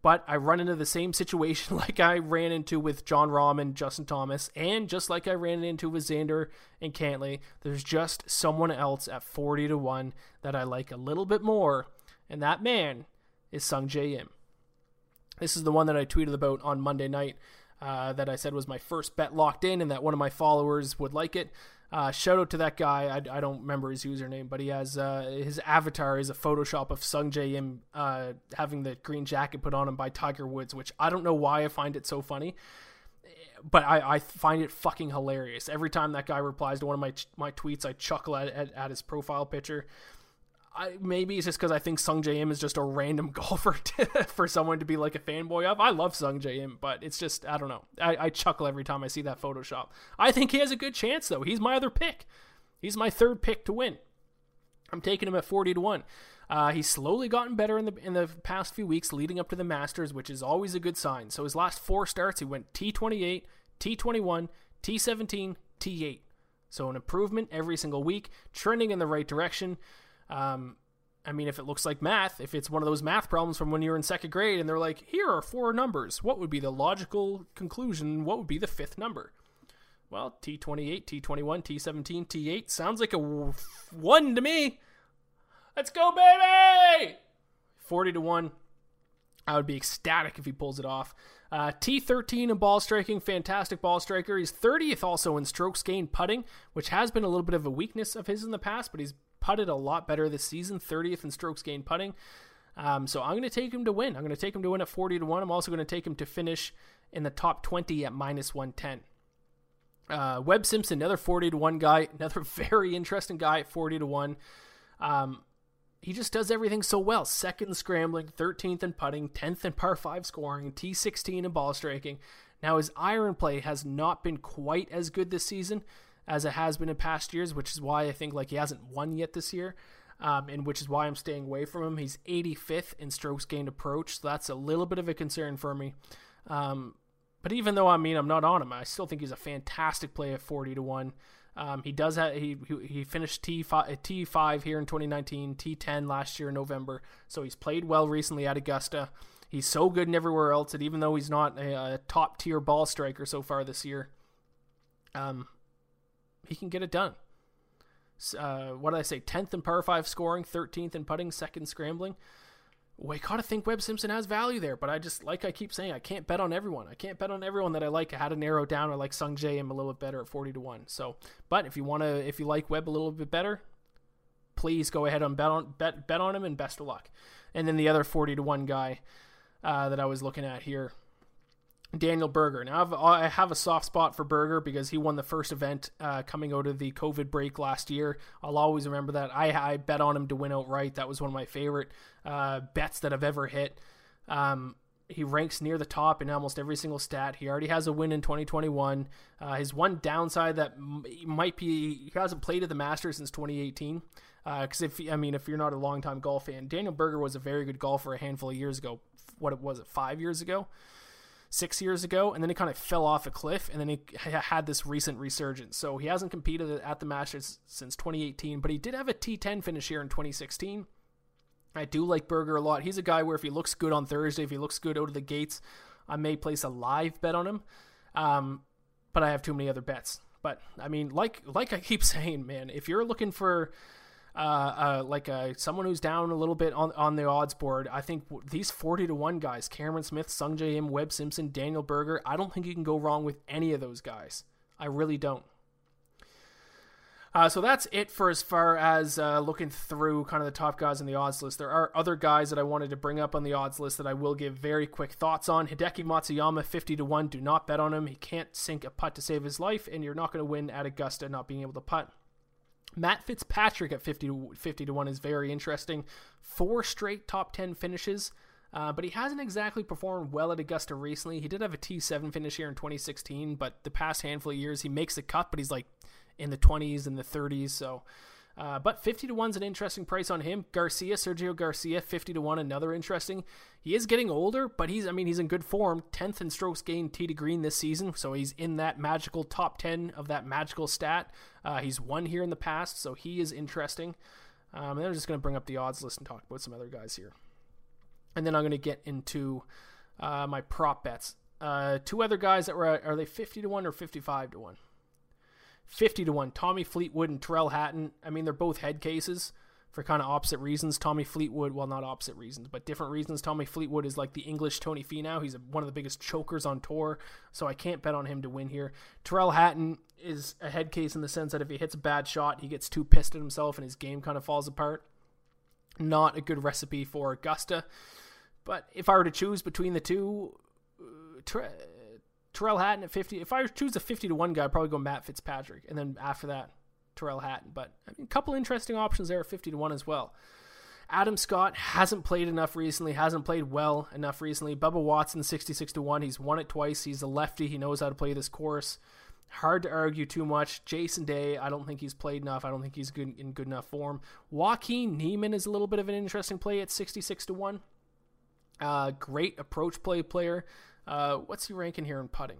But I run into the same situation like I ran into with Jon Rahm and Justin Thomas, and just like I ran into with Xander and Cantlay. there's just someone else at 40 to 1 that I like a little bit more, and that man is Sungjae Im. This is the one that I tweeted about on Monday night uh, that I said was my first bet locked in and that one of my followers would like it. Uh, shout out to that guy. I, I, don't remember his username, but he has uh, his avatar is a Photoshop of Sungjae Im uh, having the green jacket put on him by Tiger Woods, which I don't know why I find it so funny, but I, I find it fucking hilarious. Every time that guy replies to one of my my tweets, I chuckle at, at, at his profile picture. I, maybe it's just because I think Sungjae Im is just a random golfer to, for someone to be like a fanboy of. I love Sungjae Im, but it's just I don't know. I, I chuckle every time I see that Photoshop. I think he has a good chance though. He's my other pick. He's my third pick to win. I'm taking him at 40 to one. Uh, he's slowly gotten better in the in the past few weeks leading up to the Masters, which is always a good sign. So his last four starts, he went T28, T21, T17, T8. So an improvement every single week, trending in the right direction. Um, I mean, if it looks like math, if it's one of those math problems from when you're in second grade and they're like, here are four numbers, what would be the logical conclusion? What would be the fifth number? Well, T28, T21, T17, T8 sounds like a one to me. Let's go, baby! 40 to 1. I would be ecstatic if he pulls it off. Uh, T13 in ball striking, fantastic ball striker. He's 30th also in strokes gained putting, which has been a little bit of a weakness of his in the past, but he's putted a lot better this season, 30th in strokes gained putting. Um, so I'm going to take him to win. I'm going to take him to win at 40 to 1. I'm also going to take him to finish in the top 20 at minus 110. Uh, Webb Simpson, another 40 to 1 guy, another very interesting guy at 40 to 1. Um, he just does everything so well. Second scrambling, 13th in putting, 10th in par 5 scoring, T16 in ball striking. Now, his iron play has not been quite as good this season, as it has been in past years, which is why I think like he hasn't won yet this year. Um, and which is why I'm staying away from him. He's 85th in strokes gained approach, so that's a little bit of a concern for me. Um, but even though I mean I'm not on him, I still think he's a fantastic play at 40 to one. Um, he does have he he finished T five T five here in 2019, T10 last year in November. So he's played well recently at Augusta. He's so good in everywhere else that even though he's not a, a top tier ball striker so far this year, um, he can get it done. Uh, what did I say? 10th in par 5 scoring, 13th in putting, second scrambling. We gotta think Webb Simpson has value there, but I just, like I keep saying, I can't bet on everyone. I can't bet on everyone that I like. I had to narrow down. I like Sung Sungjae Im a little bit better at 40 to 1. So, but if you want to, if you like Webb a little bit better, please go ahead and bet on, bet, bet on him and best of luck. And then the other 40 to 1 guy uh, that I was looking at here Daniel Berger. Now, I've, I have a soft spot for Berger because he won the first event uh, coming out of the COVID break last year. I'll always remember that. I, I bet on him to win outright. That was one of my favorite uh, bets that I've ever hit. Um, he ranks near the top in almost every single stat. He already has a win in 2021. Uh, his one downside that m- might be he hasn't played at the Masters since 2018. Because uh, if I mean, if you're not a longtime golf fan, Daniel Berger was a very good golfer a handful of years ago. What was it? Five years ago. Six years ago, and then he kind of fell off a cliff, and then he had this recent resurgence. So he hasn't competed at the Masters since 2018, but he did have a T10 finish here in 2016. I do like Berger a lot. He's a guy where if he looks good on Thursday, if he looks good out of the gates, I may place a live bet on him. Um, but I have too many other bets. But I mean, like like I keep saying, man, if you're looking for uh, uh, like uh, someone who's down a little bit on on the odds board, I think these forty to one guys, Cameron Smith, Sungjae Im, Webb Simpson, Daniel Berger, I don't think you can go wrong with any of those guys. I really don't. Uh, so that's it for as far as uh, looking through kind of the top guys in the odds list. There are other guys that I wanted to bring up on the odds list that I will give very quick thoughts on. Hideki Matsuyama, 50 to 1. Do not bet on him. He can't sink a putt to save his life, and you're not going to win at Augusta not being able to putt. Matt Fitzpatrick at 50 to, 50 to 1 is very interesting. Four straight top 10 finishes. Uh, but he hasn't exactly performed well at Augusta recently. He did have a T7 finish here in 2016, but the past handful of years he makes the cut, but he's like in the 20s and the 30s. So, uh, but 50 to 1 is an interesting price on him. Garcia, Sergio Garcia, 50 to 1, another interesting. He is getting older, but he's, I mean, he's in good form. 10th in strokes gained tee to green this season. So he's in that magical top 10 of that magical stat. Uh, he's won here in the past, so he is interesting. Um, and then I'm just going to bring up the odds list and talk about some other guys here. And then I'm going to get into uh, my prop bets. Uh, two other guys that were, are they 50 to 1 or 55 to 1? 50 to 1. Tommy Fleetwood and Tyrrell Hatton. I mean, they're both head cases for kind of opposite reasons. Tommy Fleetwood, well, not opposite reasons, but different reasons. Tommy Fleetwood is like the English Tony Finau. He's one of the biggest chokers on tour, so I can't bet on him to win here. Tyrrell Hatton is a head case in the sense that if he hits a bad shot, he gets too pissed at himself and his game kind of falls apart. Not a good recipe for Augusta. But if I were to choose between the two, uh, Tyrrell Hatton at 50. If I choose a 50 to 1 guy, I'd probably go Matt Fitzpatrick. And then after that, Tyrrell Hatton. But I mean, a couple interesting options there at 50 to 1 as well. Adam Scott hasn't played enough recently, hasn't played well enough recently. Bubba Watson, 66 to 1. He's won it twice. He's a lefty. He knows how to play this course. Hard to argue too much. Jason Day, I don't think he's played enough. I don't think he's good in good enough form. Joaquin Niemann is a little bit of an interesting play at 66 to 1. Uh, great approach play player. Uh, what's he ranking here in putting?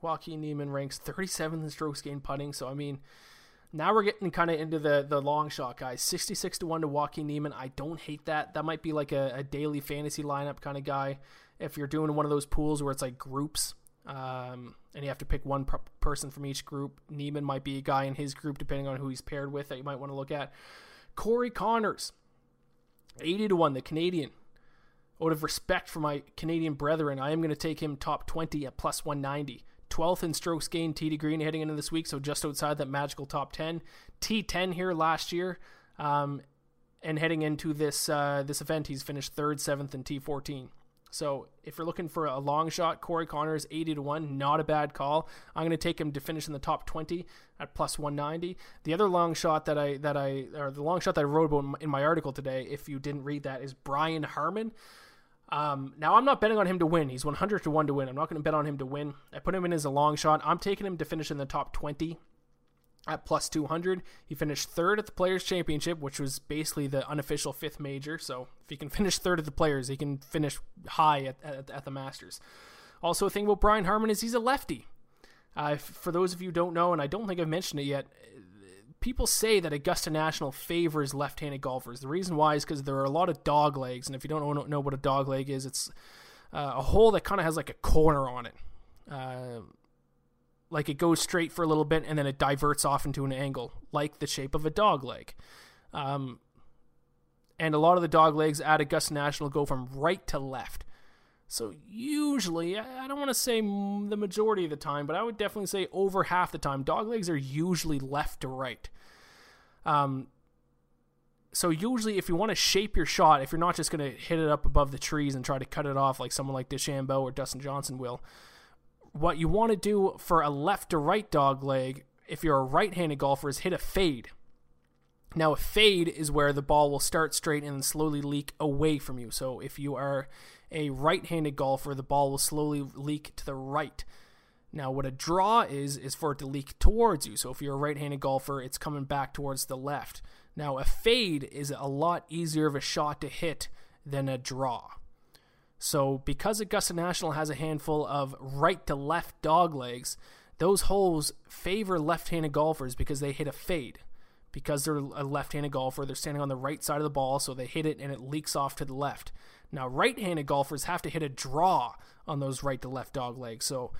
Joaquin Niemann ranks 37th in strokes gained putting. So I mean, now we're getting kind of into the the long shot guys. 66 to one to Joaquin Niemann. I don't hate that. That might be like a, a daily fantasy lineup kind of guy. If you're doing one of those pools where it's like groups, um, and you have to pick one per- person from each group, Niemann might be a guy in his group depending on who he's paired with that you might want to look at. Corey Conners, 80 to one, the Canadian out of respect for my Canadian brethren, I am going to take him top 20 at plus 190. 12th in strokes gained to green heading into this week, so just outside that magical top 10. T10 here last year, um, and heading into this uh, this event, he's finished third, seventh, and T14. So if you're looking for a long shot, Corey Conners 80 to 1, not a bad call. I'm going to take him to finish in the top 20 at plus 190. The other long shot that I that I or the long shot that I wrote about in my article today, if you didn't read that, is Brian Harman. Um, now I'm not betting on him to win. He's 100 to one to win. I'm not going to bet on him to win. I put him in as a long shot. I'm taking him to finish in the top 20 at plus 200. He finished third at the Players Championship, which was basically the unofficial fifth major. So if he can finish third at the Players, he can finish high at, at, at the Masters. Also, a thing about Brian Harman is he's a lefty. Uh, for those of you who don't know, and I don't think I've mentioned it yet, people say that Augusta National favors left-handed golfers. The reason why is because there are a lot of dog legs, and if you don't know what a dog leg is, it's uh, a hole that kind of has like a corner on it. Uh, like it goes straight for a little bit and then it diverts off into an angle, like the shape of a dog leg. Um, and a lot of the dog legs at Augusta National go from right to left. So usually, I don't want to say the majority of the time, but I would definitely say over half the time, dog legs are usually left to right. Um, so usually, if you want to shape your shot, if you're not just going to hit it up above the trees and try to cut it off like someone like DeChambeau or Dustin Johnson will, what you want to do for a left to right dog leg, if you're a right-handed golfer, is hit a fade. Now, a fade is where the ball will start straight and then slowly leak away from you. So if you are a right-handed golfer, the ball will slowly leak to the right. Now, what a draw is is for it to leak towards you. So if you're a right-handed golfer, it's coming back towards the left. Now, a fade is a lot easier of a shot to hit than a draw. So because Augusta National has a handful of right to left dog legs, those holes favor left-handed golfers because they hit a fade. Because they're a left-handed golfer, they're standing on the right side of the ball, so they hit it and it leaks off to the left. Now, right-handed golfers have to hit a draw on those right to left dog legs. So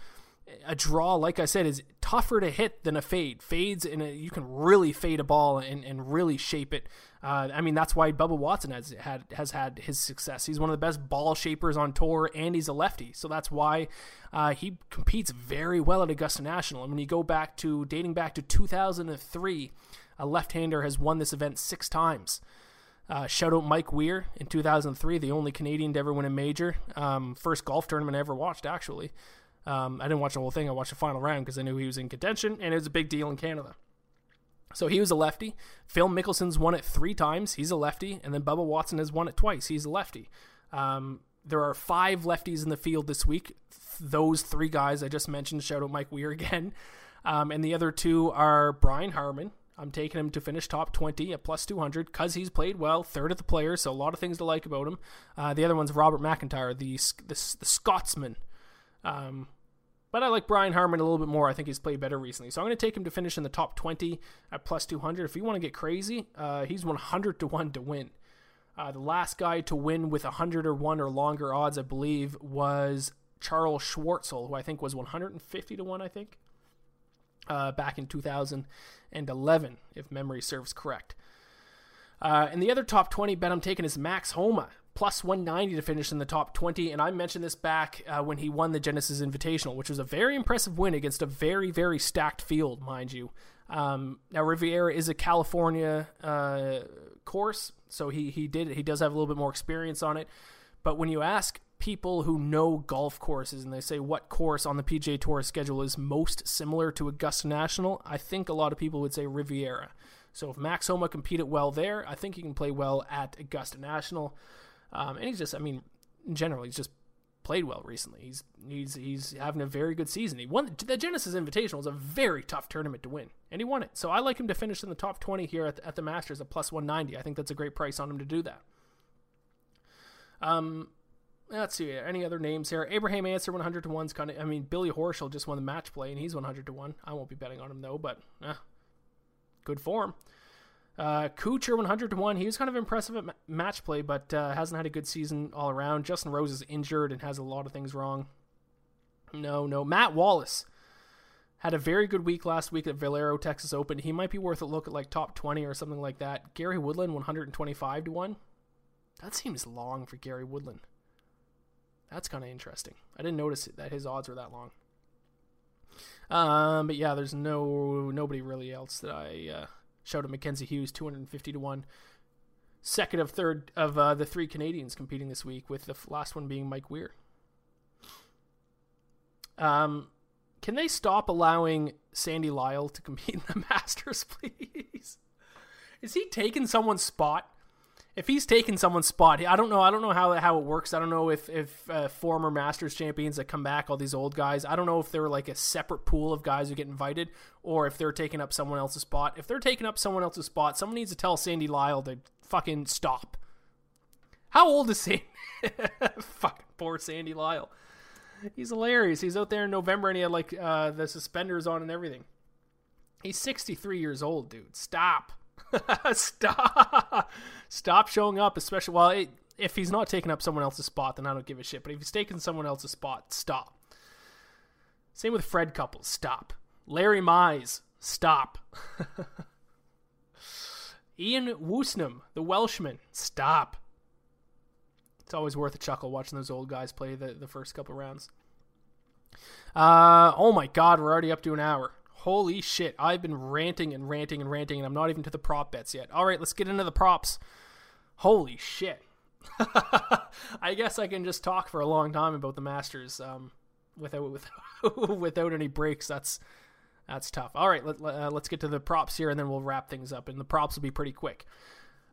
a draw, like I said, is tougher to hit than a fade. Fades, and you can really fade a ball and, and really shape it. Uh, I mean, that's why Bubba Watson has had has had his success. He's one of the best ball shapers on tour, and he's a lefty, so that's why uh, he competes very well at Augusta National. And when you go back to dating back to 2003, a left-hander has won this event six times. Uh, shout out Mike Weir in 2003, the only Canadian to ever win a major. Um, first golf tournament I ever watched, actually. Um, I didn't watch the whole thing. I watched the final round because I knew he was in contention, and it was a big deal in Canada. So he was a lefty. Phil Mickelson's won it three times. He's a lefty, and then Bubba Watson has won it twice. He's a lefty. Um, there are five lefties in the field this week. Those three guys I just mentioned. Shout out Mike Weir again, um, and the other two are Brian Harman. I'm taking him to finish top 20 at plus 200 because he's played well, third of the players, so a lot of things to like about him. Uh, the other one's Robert MacIntyre, the the, the Scotsman. Um, but I like Brian Harman a little bit more. I think he's played better recently. So I'm going to take him to finish in the top 20 at plus 200. If you want to get crazy, uh, he's 100 to 1 to win. Uh, the last guy to win with 100 or 1 or longer odds, I believe, was Charles Schwartzel, who I think was 150 to 1, I think, uh, back in 2011, if memory serves correct. Uh, and the other top 20 bet I'm taking is Max Homa plus 190 to finish in the top 20. And I mentioned this back uh, when he won the Genesis Invitational, which was a very impressive win against a very, very stacked field, mind you. Um, now Riviera is a California uh, course, so he he did he does have a little bit more experience on it. But when you ask people who know golf courses and they say what course on the PGA Tour schedule is most similar to Augusta National, I think a lot of people would say Riviera. So if Max Homa competed well there, I think he can play well at Augusta National. Um, and he's just, I mean, in general, he's just played well recently. He's he's he's having a very good season. He won the Genesis Invitational was a very tough tournament to win, and he won it. So I like him to finish in the top twenty here at the, at the Masters at plus one ninety. I think that's a great price on him to do that. Um, let's see any other names here. Abraham Ancer one hundred to one's kind of. I mean, Billy Horschel just won the match play, and he's one hundred to one. I won't be betting on him though, but eh, good form. Uh, Kuchar 100 to 1. He was kind of impressive at ma- match play, but uh, hasn't had a good season all around. Justin Rose is injured and has a lot of things wrong. No, no. Matt Wallace had a very good week last week at Valero Texas Open. He might be worth a look at like top 20 or something like that. Gary Woodland 125 to 1. That seems long for Gary Woodland. That's kind of interesting. I didn't notice that his odds were that long. Um, but yeah, there's no nobody really else that I uh, Shout out Mackenzie Hughes, 250 to 1. Second of third of uh, the three Canadians competing this week, with the last one being Mike Weir. Um, can they stop allowing Sandy Lyle to compete in the Masters, please? Is he taking someone's spot? If he's taking someone's spot, I don't know. I don't know how how it works. I don't know if if uh, former Masters champions that come back, all these old guys. I don't know if they're like a separate pool of guys who get invited, or if they're taking up someone else's spot. If they're taking up someone else's spot, someone needs to tell Sandy Lyle to fucking stop. How old is he? fucking poor Sandy Lyle. He's hilarious. He's out there in November and he had like uh, the suspenders on and everything. He's 63 years old, dude. Stop. Stop. Stop showing up, especially while well, if he's not taking up someone else's spot, then I don't give a shit. But if he's taking someone else's spot, stop. Same with Fred Couples. Stop. Larry Mize. Stop. Ian Woosnam, the Welshman. Stop. It's always worth a chuckle watching those old guys play the, the first couple rounds. Uh, oh my god, we're already up to an hour. Holy shit, I've been ranting and ranting and ranting, and I'm not even to the prop bets yet. All right, let's get into the props. Holy shit. I guess I can just talk for a long time about the Masters um, without without, without any breaks. That's that's tough. All right, let, uh, let's get to the props here, and then we'll wrap things up. And the props will be pretty quick.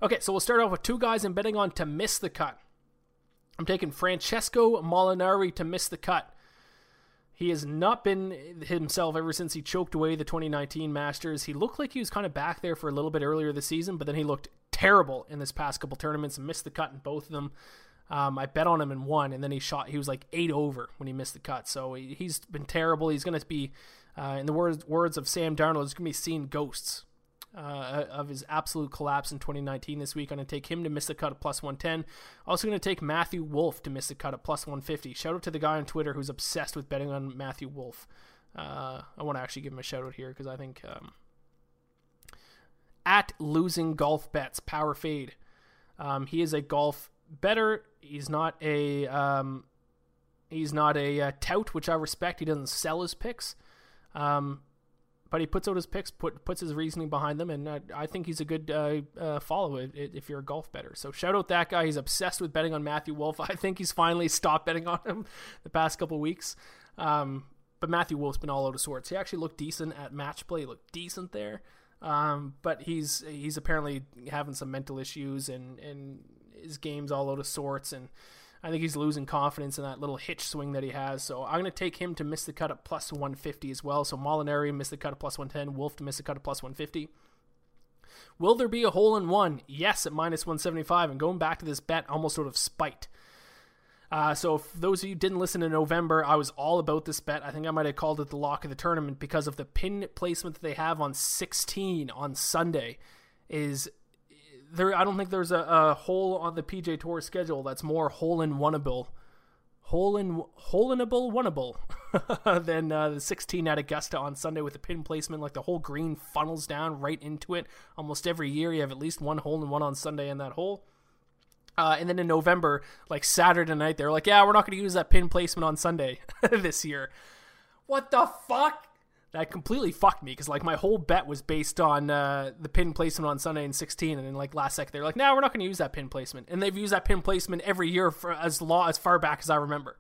Okay, so we'll start off with two guys I'm betting on to miss the cut. I'm taking Francesco Molinari to miss the cut. He has not been himself ever since he choked away the 2019 Masters. He looked like he was kind of back there for a little bit earlier this season, but then he looked terrible in this past couple tournaments and missed the cut in both of them. Um, I bet on him and won, and then he shot. He was like eight over when he missed the cut. So he, has been terrible. He's going to be, uh, in the words words of Sam Darnold, he's going to be seeing ghosts uh, of his absolute collapse in 2019 this week. I'm going to take him to miss the cut at plus 110. Also going to take Matthew Wolff to miss the cut at plus 150. Shout out to the guy on Twitter who's obsessed with betting on Matthew Wolff. Uh, I want to actually give him a shout out here because I think um, at losing golf bets power fade. Um, he is a golf bettor. He's not a um, he's not a uh, tout, which I respect. He doesn't sell his picks, um, but he puts out his picks, put, puts his reasoning behind them, and uh, I think he's a good uh, uh follow if you're a golf bettor. So shout out that guy. He's obsessed with betting on Matthew Wolff. I think he's finally stopped betting on him the past couple weeks. Um, but Matthew Wolff's been all out of sorts. He actually looked decent at match play. He looked decent there. Um, but he's he's apparently having some mental issues and and his game's all out of sorts and I think he's losing confidence in that little hitch swing that he has. So I'm going to take him to miss the cut at plus 150 as well. So Molinari miss the cut at plus 110, Wolff to miss the cut at plus 150. Will there be a hole in one? Yes, at minus 175. And going back to this bet almost out of spite. Uh, so, if those of you didn't listen in November, I was all about this bet. I think I might have called it the lock of the tournament because of the pin placement that they have on 16 on Sunday. Is there? I don't think there's a, a hole on the PGA Tour schedule that's more hole in oneable, hole in hole inable oneable than uh, the 16 at Augusta on Sunday with the pin placement. Like the whole green funnels down right into it. Almost every year, you have at least one hole in one on Sunday in that hole. Uh, and then in November, like Saturday night, they're like, yeah, we're not going to use that pin placement on Sunday this year. What the fuck? That completely fucked me because like my whole bet was based on uh, the pin placement on Sunday in 16, and then like last second they're like, no, nah, we're not going to use that pin placement, and they've used that pin placement every year for as long as far back as I remember.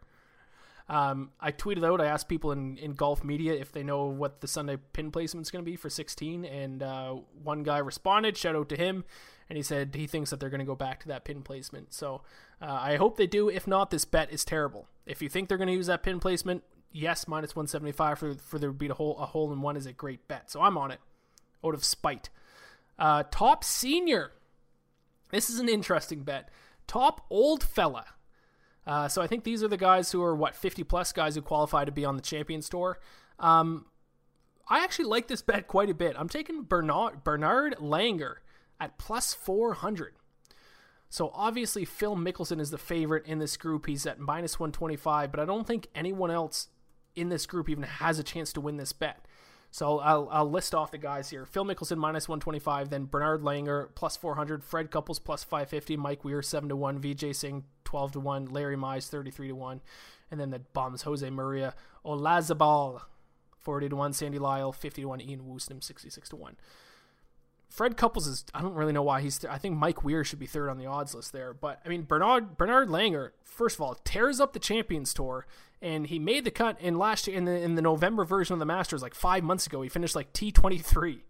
Um, I tweeted out, I asked people in, in golf media if they know what the Sunday pin placement is going to be for 16, and uh, one guy responded, shout out to him, and he said he thinks that they're going to go back to that pin placement. So uh, I hope they do. If not, this bet is terrible. If you think they're going to use that pin placement, yes, minus 175 for, for there to be a hole, a hole in one is a great bet. So I'm on it out of spite. Uh, top senior. This is an interesting bet. Top old fella. Uh, so I think these are the guys who are what 50 plus guys who qualify to be on the Champions Tour. Um, I actually like this bet quite a bit. I'm taking Bernard Bernard Langer at plus 400. So obviously Phil Mickelson is the favorite in this group. He's at minus 125, but I don't think anyone else in this group even has a chance to win this bet. So I'll, I'll list off the guys here. Phil Mickelson minus 125, then Bernard Langer plus 400, Fred Couples plus 550, Mike Weir 7 to 1, Vijay Singh 12 to 1, Larry Mize 33 to 1, and then the bombs Jose Maria Olazabal 40 to 1, Sandy Lyle 50 to 1, Ian Woosnam 66 to 1. Fred Couples is I don't really know why he's th- I think Mike Weir should be third on the odds list there, but I mean Bernard Bernard Langer first of all tears up the Champions Tour and he made the cut in last in the in the November version of the Masters like 5 months ago. He finished like T23.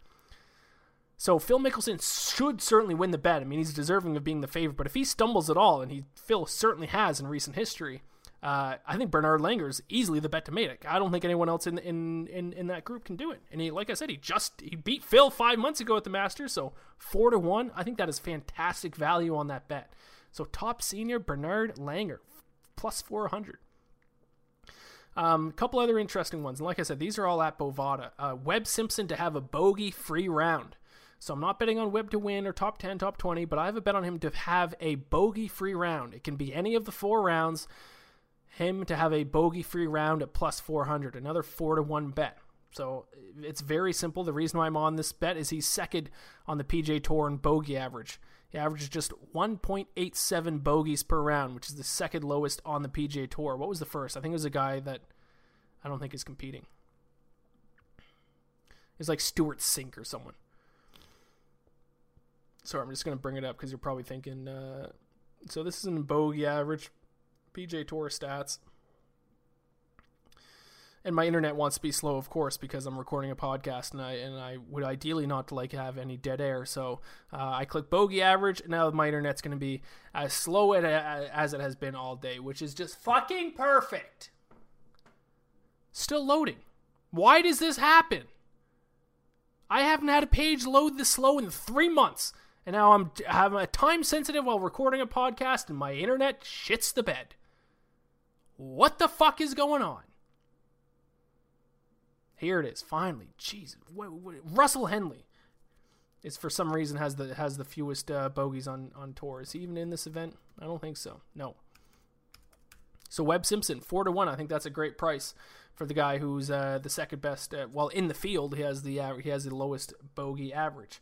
So Phil Mickelson should certainly win the bet. I mean, he's deserving of being the favorite, but if he stumbles at all and he Phil certainly has in recent history, uh, I think Bernard Langer is easily the bet to make. I don't think anyone else in, in in in that group can do it. And he, like I said, he just he beat Phil five months ago at the Masters, so four to one. I think that is fantastic value on that bet. So top senior Bernard Langer plus four hundred. A um, couple other interesting ones, and like I said, these are all at Bovada. Uh, Webb Simpson to have a bogey free round. So I'm not betting on Webb to win or top 10, top 20, but I have a bet on him to have a bogey free round. It can be any of the four rounds him to have a bogey free round at plus 400, another 4 to 1 bet. So it's very simple. The reason why I'm on this bet is he's second on the PGA Tour in bogey average. He averages just 1.87 bogeys per round, which is the second lowest on the PGA Tour. What was the first? I think it was a guy that I don't think is competing. It's like Stewart Cink or someone. Sorry, I'm just going to bring it up because you're probably thinking. Uh, so this is in bogey average. PGA Tour stats. And my internet wants to be slow, of course, because I'm recording a podcast, and I and I would ideally not like have any dead air. So uh, I click bogey average, and now my internet's going to be as slow as it has been all day, which is just fucking perfect. Still loading. Why does this happen? I haven't had a page load this slow in three months, And now I'm having a time sensitive while recording a podcast and my internet shits the bed. What the fuck is going on? Here it is, finally. Jesus, Russell Henley is for some reason has the has the fewest uh, bogeys on on tour. Is he even in this event? I don't think so. No. So Webb Simpson four to one. I think that's a great price for the guy who's uh, the second best. Uh, well, in the field, he has the uh, he has the lowest bogey average.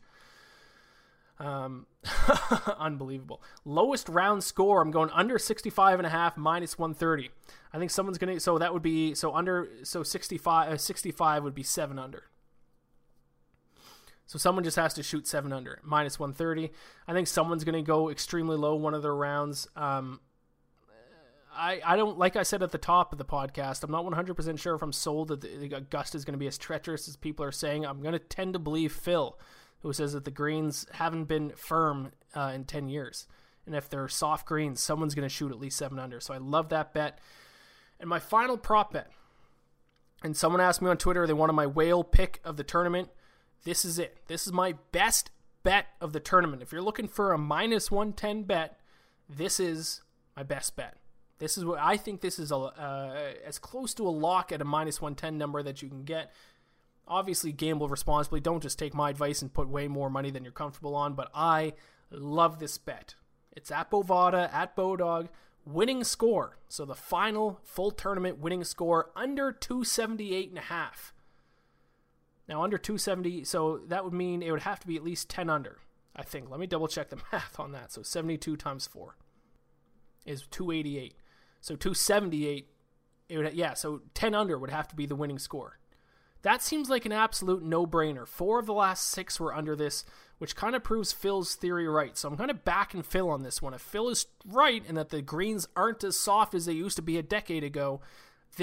Um, unbelievable. Lowest round score. I'm going under 65 and a half minus 130. I think someone's going to, so that would be, so under, so 65, uh, 65 would be seven under. So someone just has to shoot seven under, minus 130. I think someone's going to go extremely low one of their rounds. Um, I, I don't like I said at the top of the podcast. I'm not 100% sure if I'm sold that the, Augusta is going to be as treacherous as people are saying. I'm going to tend to believe Phil who says that the greens haven't been firm uh, in 10 years. And if they're soft greens, someone's going to shoot at least seven under. So I love that bet. And my final prop bet, and someone asked me on Twitter, they wanted my whale pick of the tournament. This is it. This is my best bet of the tournament. If you're looking for a minus 110 bet, this is my best bet. This is what I think this is a, uh, as close to a lock at a minus 110 number that you can get obviously gamble responsibly. Don't just take my advice and put way more money than you're comfortable on. But I love this bet. It's at Bovada, at Bodog, winning score. So the final full tournament winning score under 278 and a half. Now under 270, so that would mean it would have to be at least 10 under. I think. Let me double check the math on that. So 72 times 4 is 288. So 278 it would yeah, so 10 under would have to be the winning score. That seems like an absolute no brainer. Four of the last six were under this, which kind of proves Phil's theory right. So I'm kind of backing Phil on this one. If Phil is right and that the greens aren't as soft as they used to be a decade ago,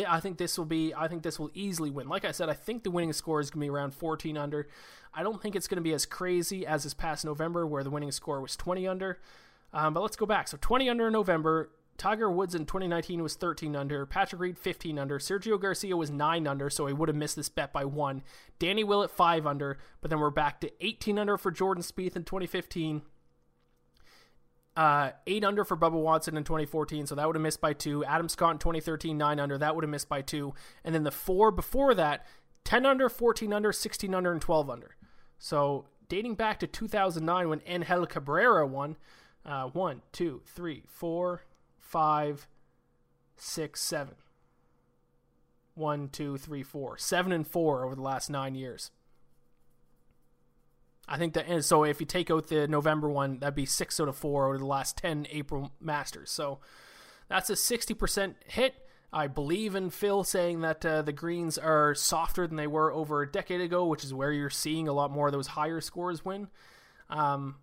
I think this will be. I think this will easily win. Like I said, I think the winning score is going to be around 14 under. I don't think it's going to be as crazy as this past November, where the winning score was 20 under. Um, but let's go back. So 20 under in November, Tiger Woods in 2019 was 13 under. Patrick Reed 15 under. Sergio Garcia was 9 under, so he would have missed this bet by one. Danny Willett 5 under, but then we're back to 18 under for Jordan Spieth in 2015. Uh, 8 under for Bubba Watson in 2014, so that would have missed by two. Adam Scott in 2013, 9 under, that would have missed by two. And then the four before that, 10 under, 14 under, 16 under, and 12 under. So dating back to 2009 when Angel Cabrera won, uh, one, two, three, four, five, six, seven. One, two, three, four. Seven and four over the last nine years. I think that, so if you take out the November one, that'd be six out of four over the last 10 April Masters. So that's a 60% hit. I believe in Phil saying that uh, the greens are softer than they were over a decade ago, which is where you're seeing a lot more of those higher scores win. Um,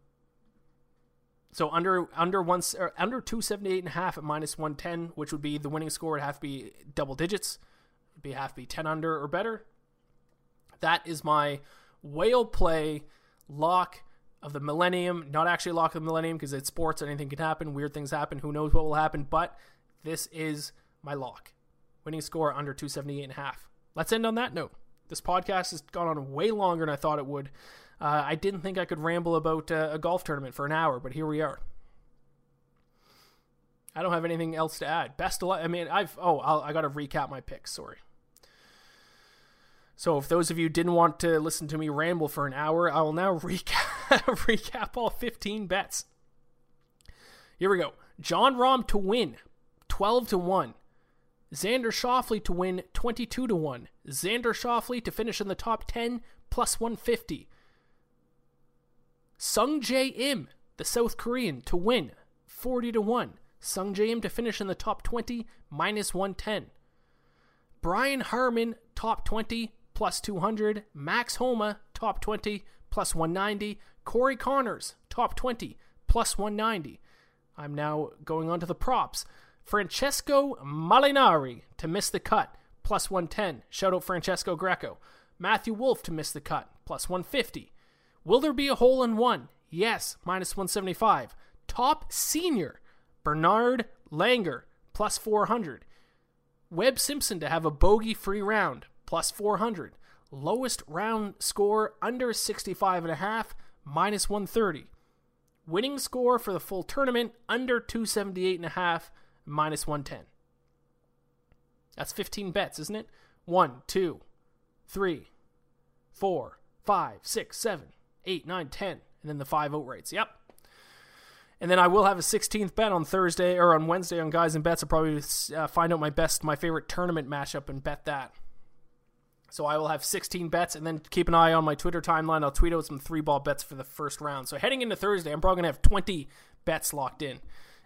so under under one under two seventy eight and a half at minus one ten, which would be the winning score would have to be double digits, would be have to be ten under or better. That is my whale play lock of the millennium. Not actually lock of the millennium because it's sports. Anything can happen. Weird things happen. Who knows what will happen? But this is my lock. Winning score under 278 and a half. Let's end on that note. This podcast has gone on way longer than I thought it would. Uh, I didn't think I could ramble about uh, a golf tournament for an hour, but here we are. I don't have anything else to add. Best of luck. I mean, I've oh, I'll, I got to recap my picks. Sorry. So, if those of you didn't want to listen to me ramble for an hour, I will now recap recap all 15 bets. Here we go. Jon Rahm to win, 12 to 1. Xander Schauffele to win, 22 to 1. Xander Schauffele to finish in the top 10, plus 150. Sungjae Im, the South Korean, to win 40 to 1. Sungjae Im to finish in the top 20 minus 110. Brian Harman top 20 plus 200. Max Homa top 20 plus 190. Corey Conners, top 20 plus 190. I'm now going on to the props. Francesco Molinari to miss the cut plus 110. Shout out Francesco Greco. Matthew Wolff to miss the cut plus 150. Will there be a hole in one? Yes, minus 175. Top senior, Bernard Langer, plus 400. Webb Simpson to have a bogey free round, plus 400. Lowest round score under 65 and a half, minus 130. Winning score for the full tournament under 278 and a half, minus 110. That's 15 bets, isn't it? One, two, three, four, five, six, seven, eight, nine, ten, and then the five outrights. Yep. And then I will have a 16th bet on Thursday or on Wednesday on Guys and Bets. I'll probably uh, find out my best, my favorite tournament matchup and bet that. So I will have 16 bets, and then keep an eye on my Twitter timeline. I'll tweet out some three ball bets for the first round. So heading into Thursday, I'm probably gonna have 20 bets locked in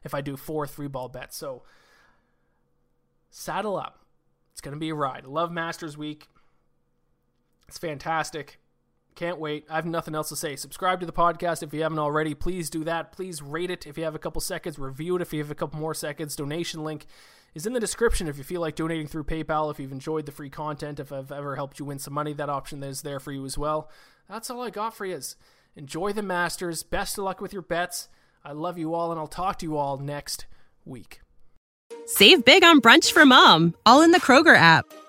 if I do four three ball bets. So saddle up. It's gonna be a ride. Love Masters Week. It's fantastic. Can't wait. I have nothing else to say. Subscribe to the podcast if you haven't already. Please do that. Please rate it if you have a couple seconds. Review it if you have a couple more seconds. Donation link is in the description if you feel like donating through PayPal, if you've enjoyed the free content, if I've ever helped you win some money, that option is there for you as well. That's all I got for you. Enjoy the Masters. Best of luck with your bets. I love you all, and I'll talk to you all next week. Save big on brunch for mom, all in the Kroger app.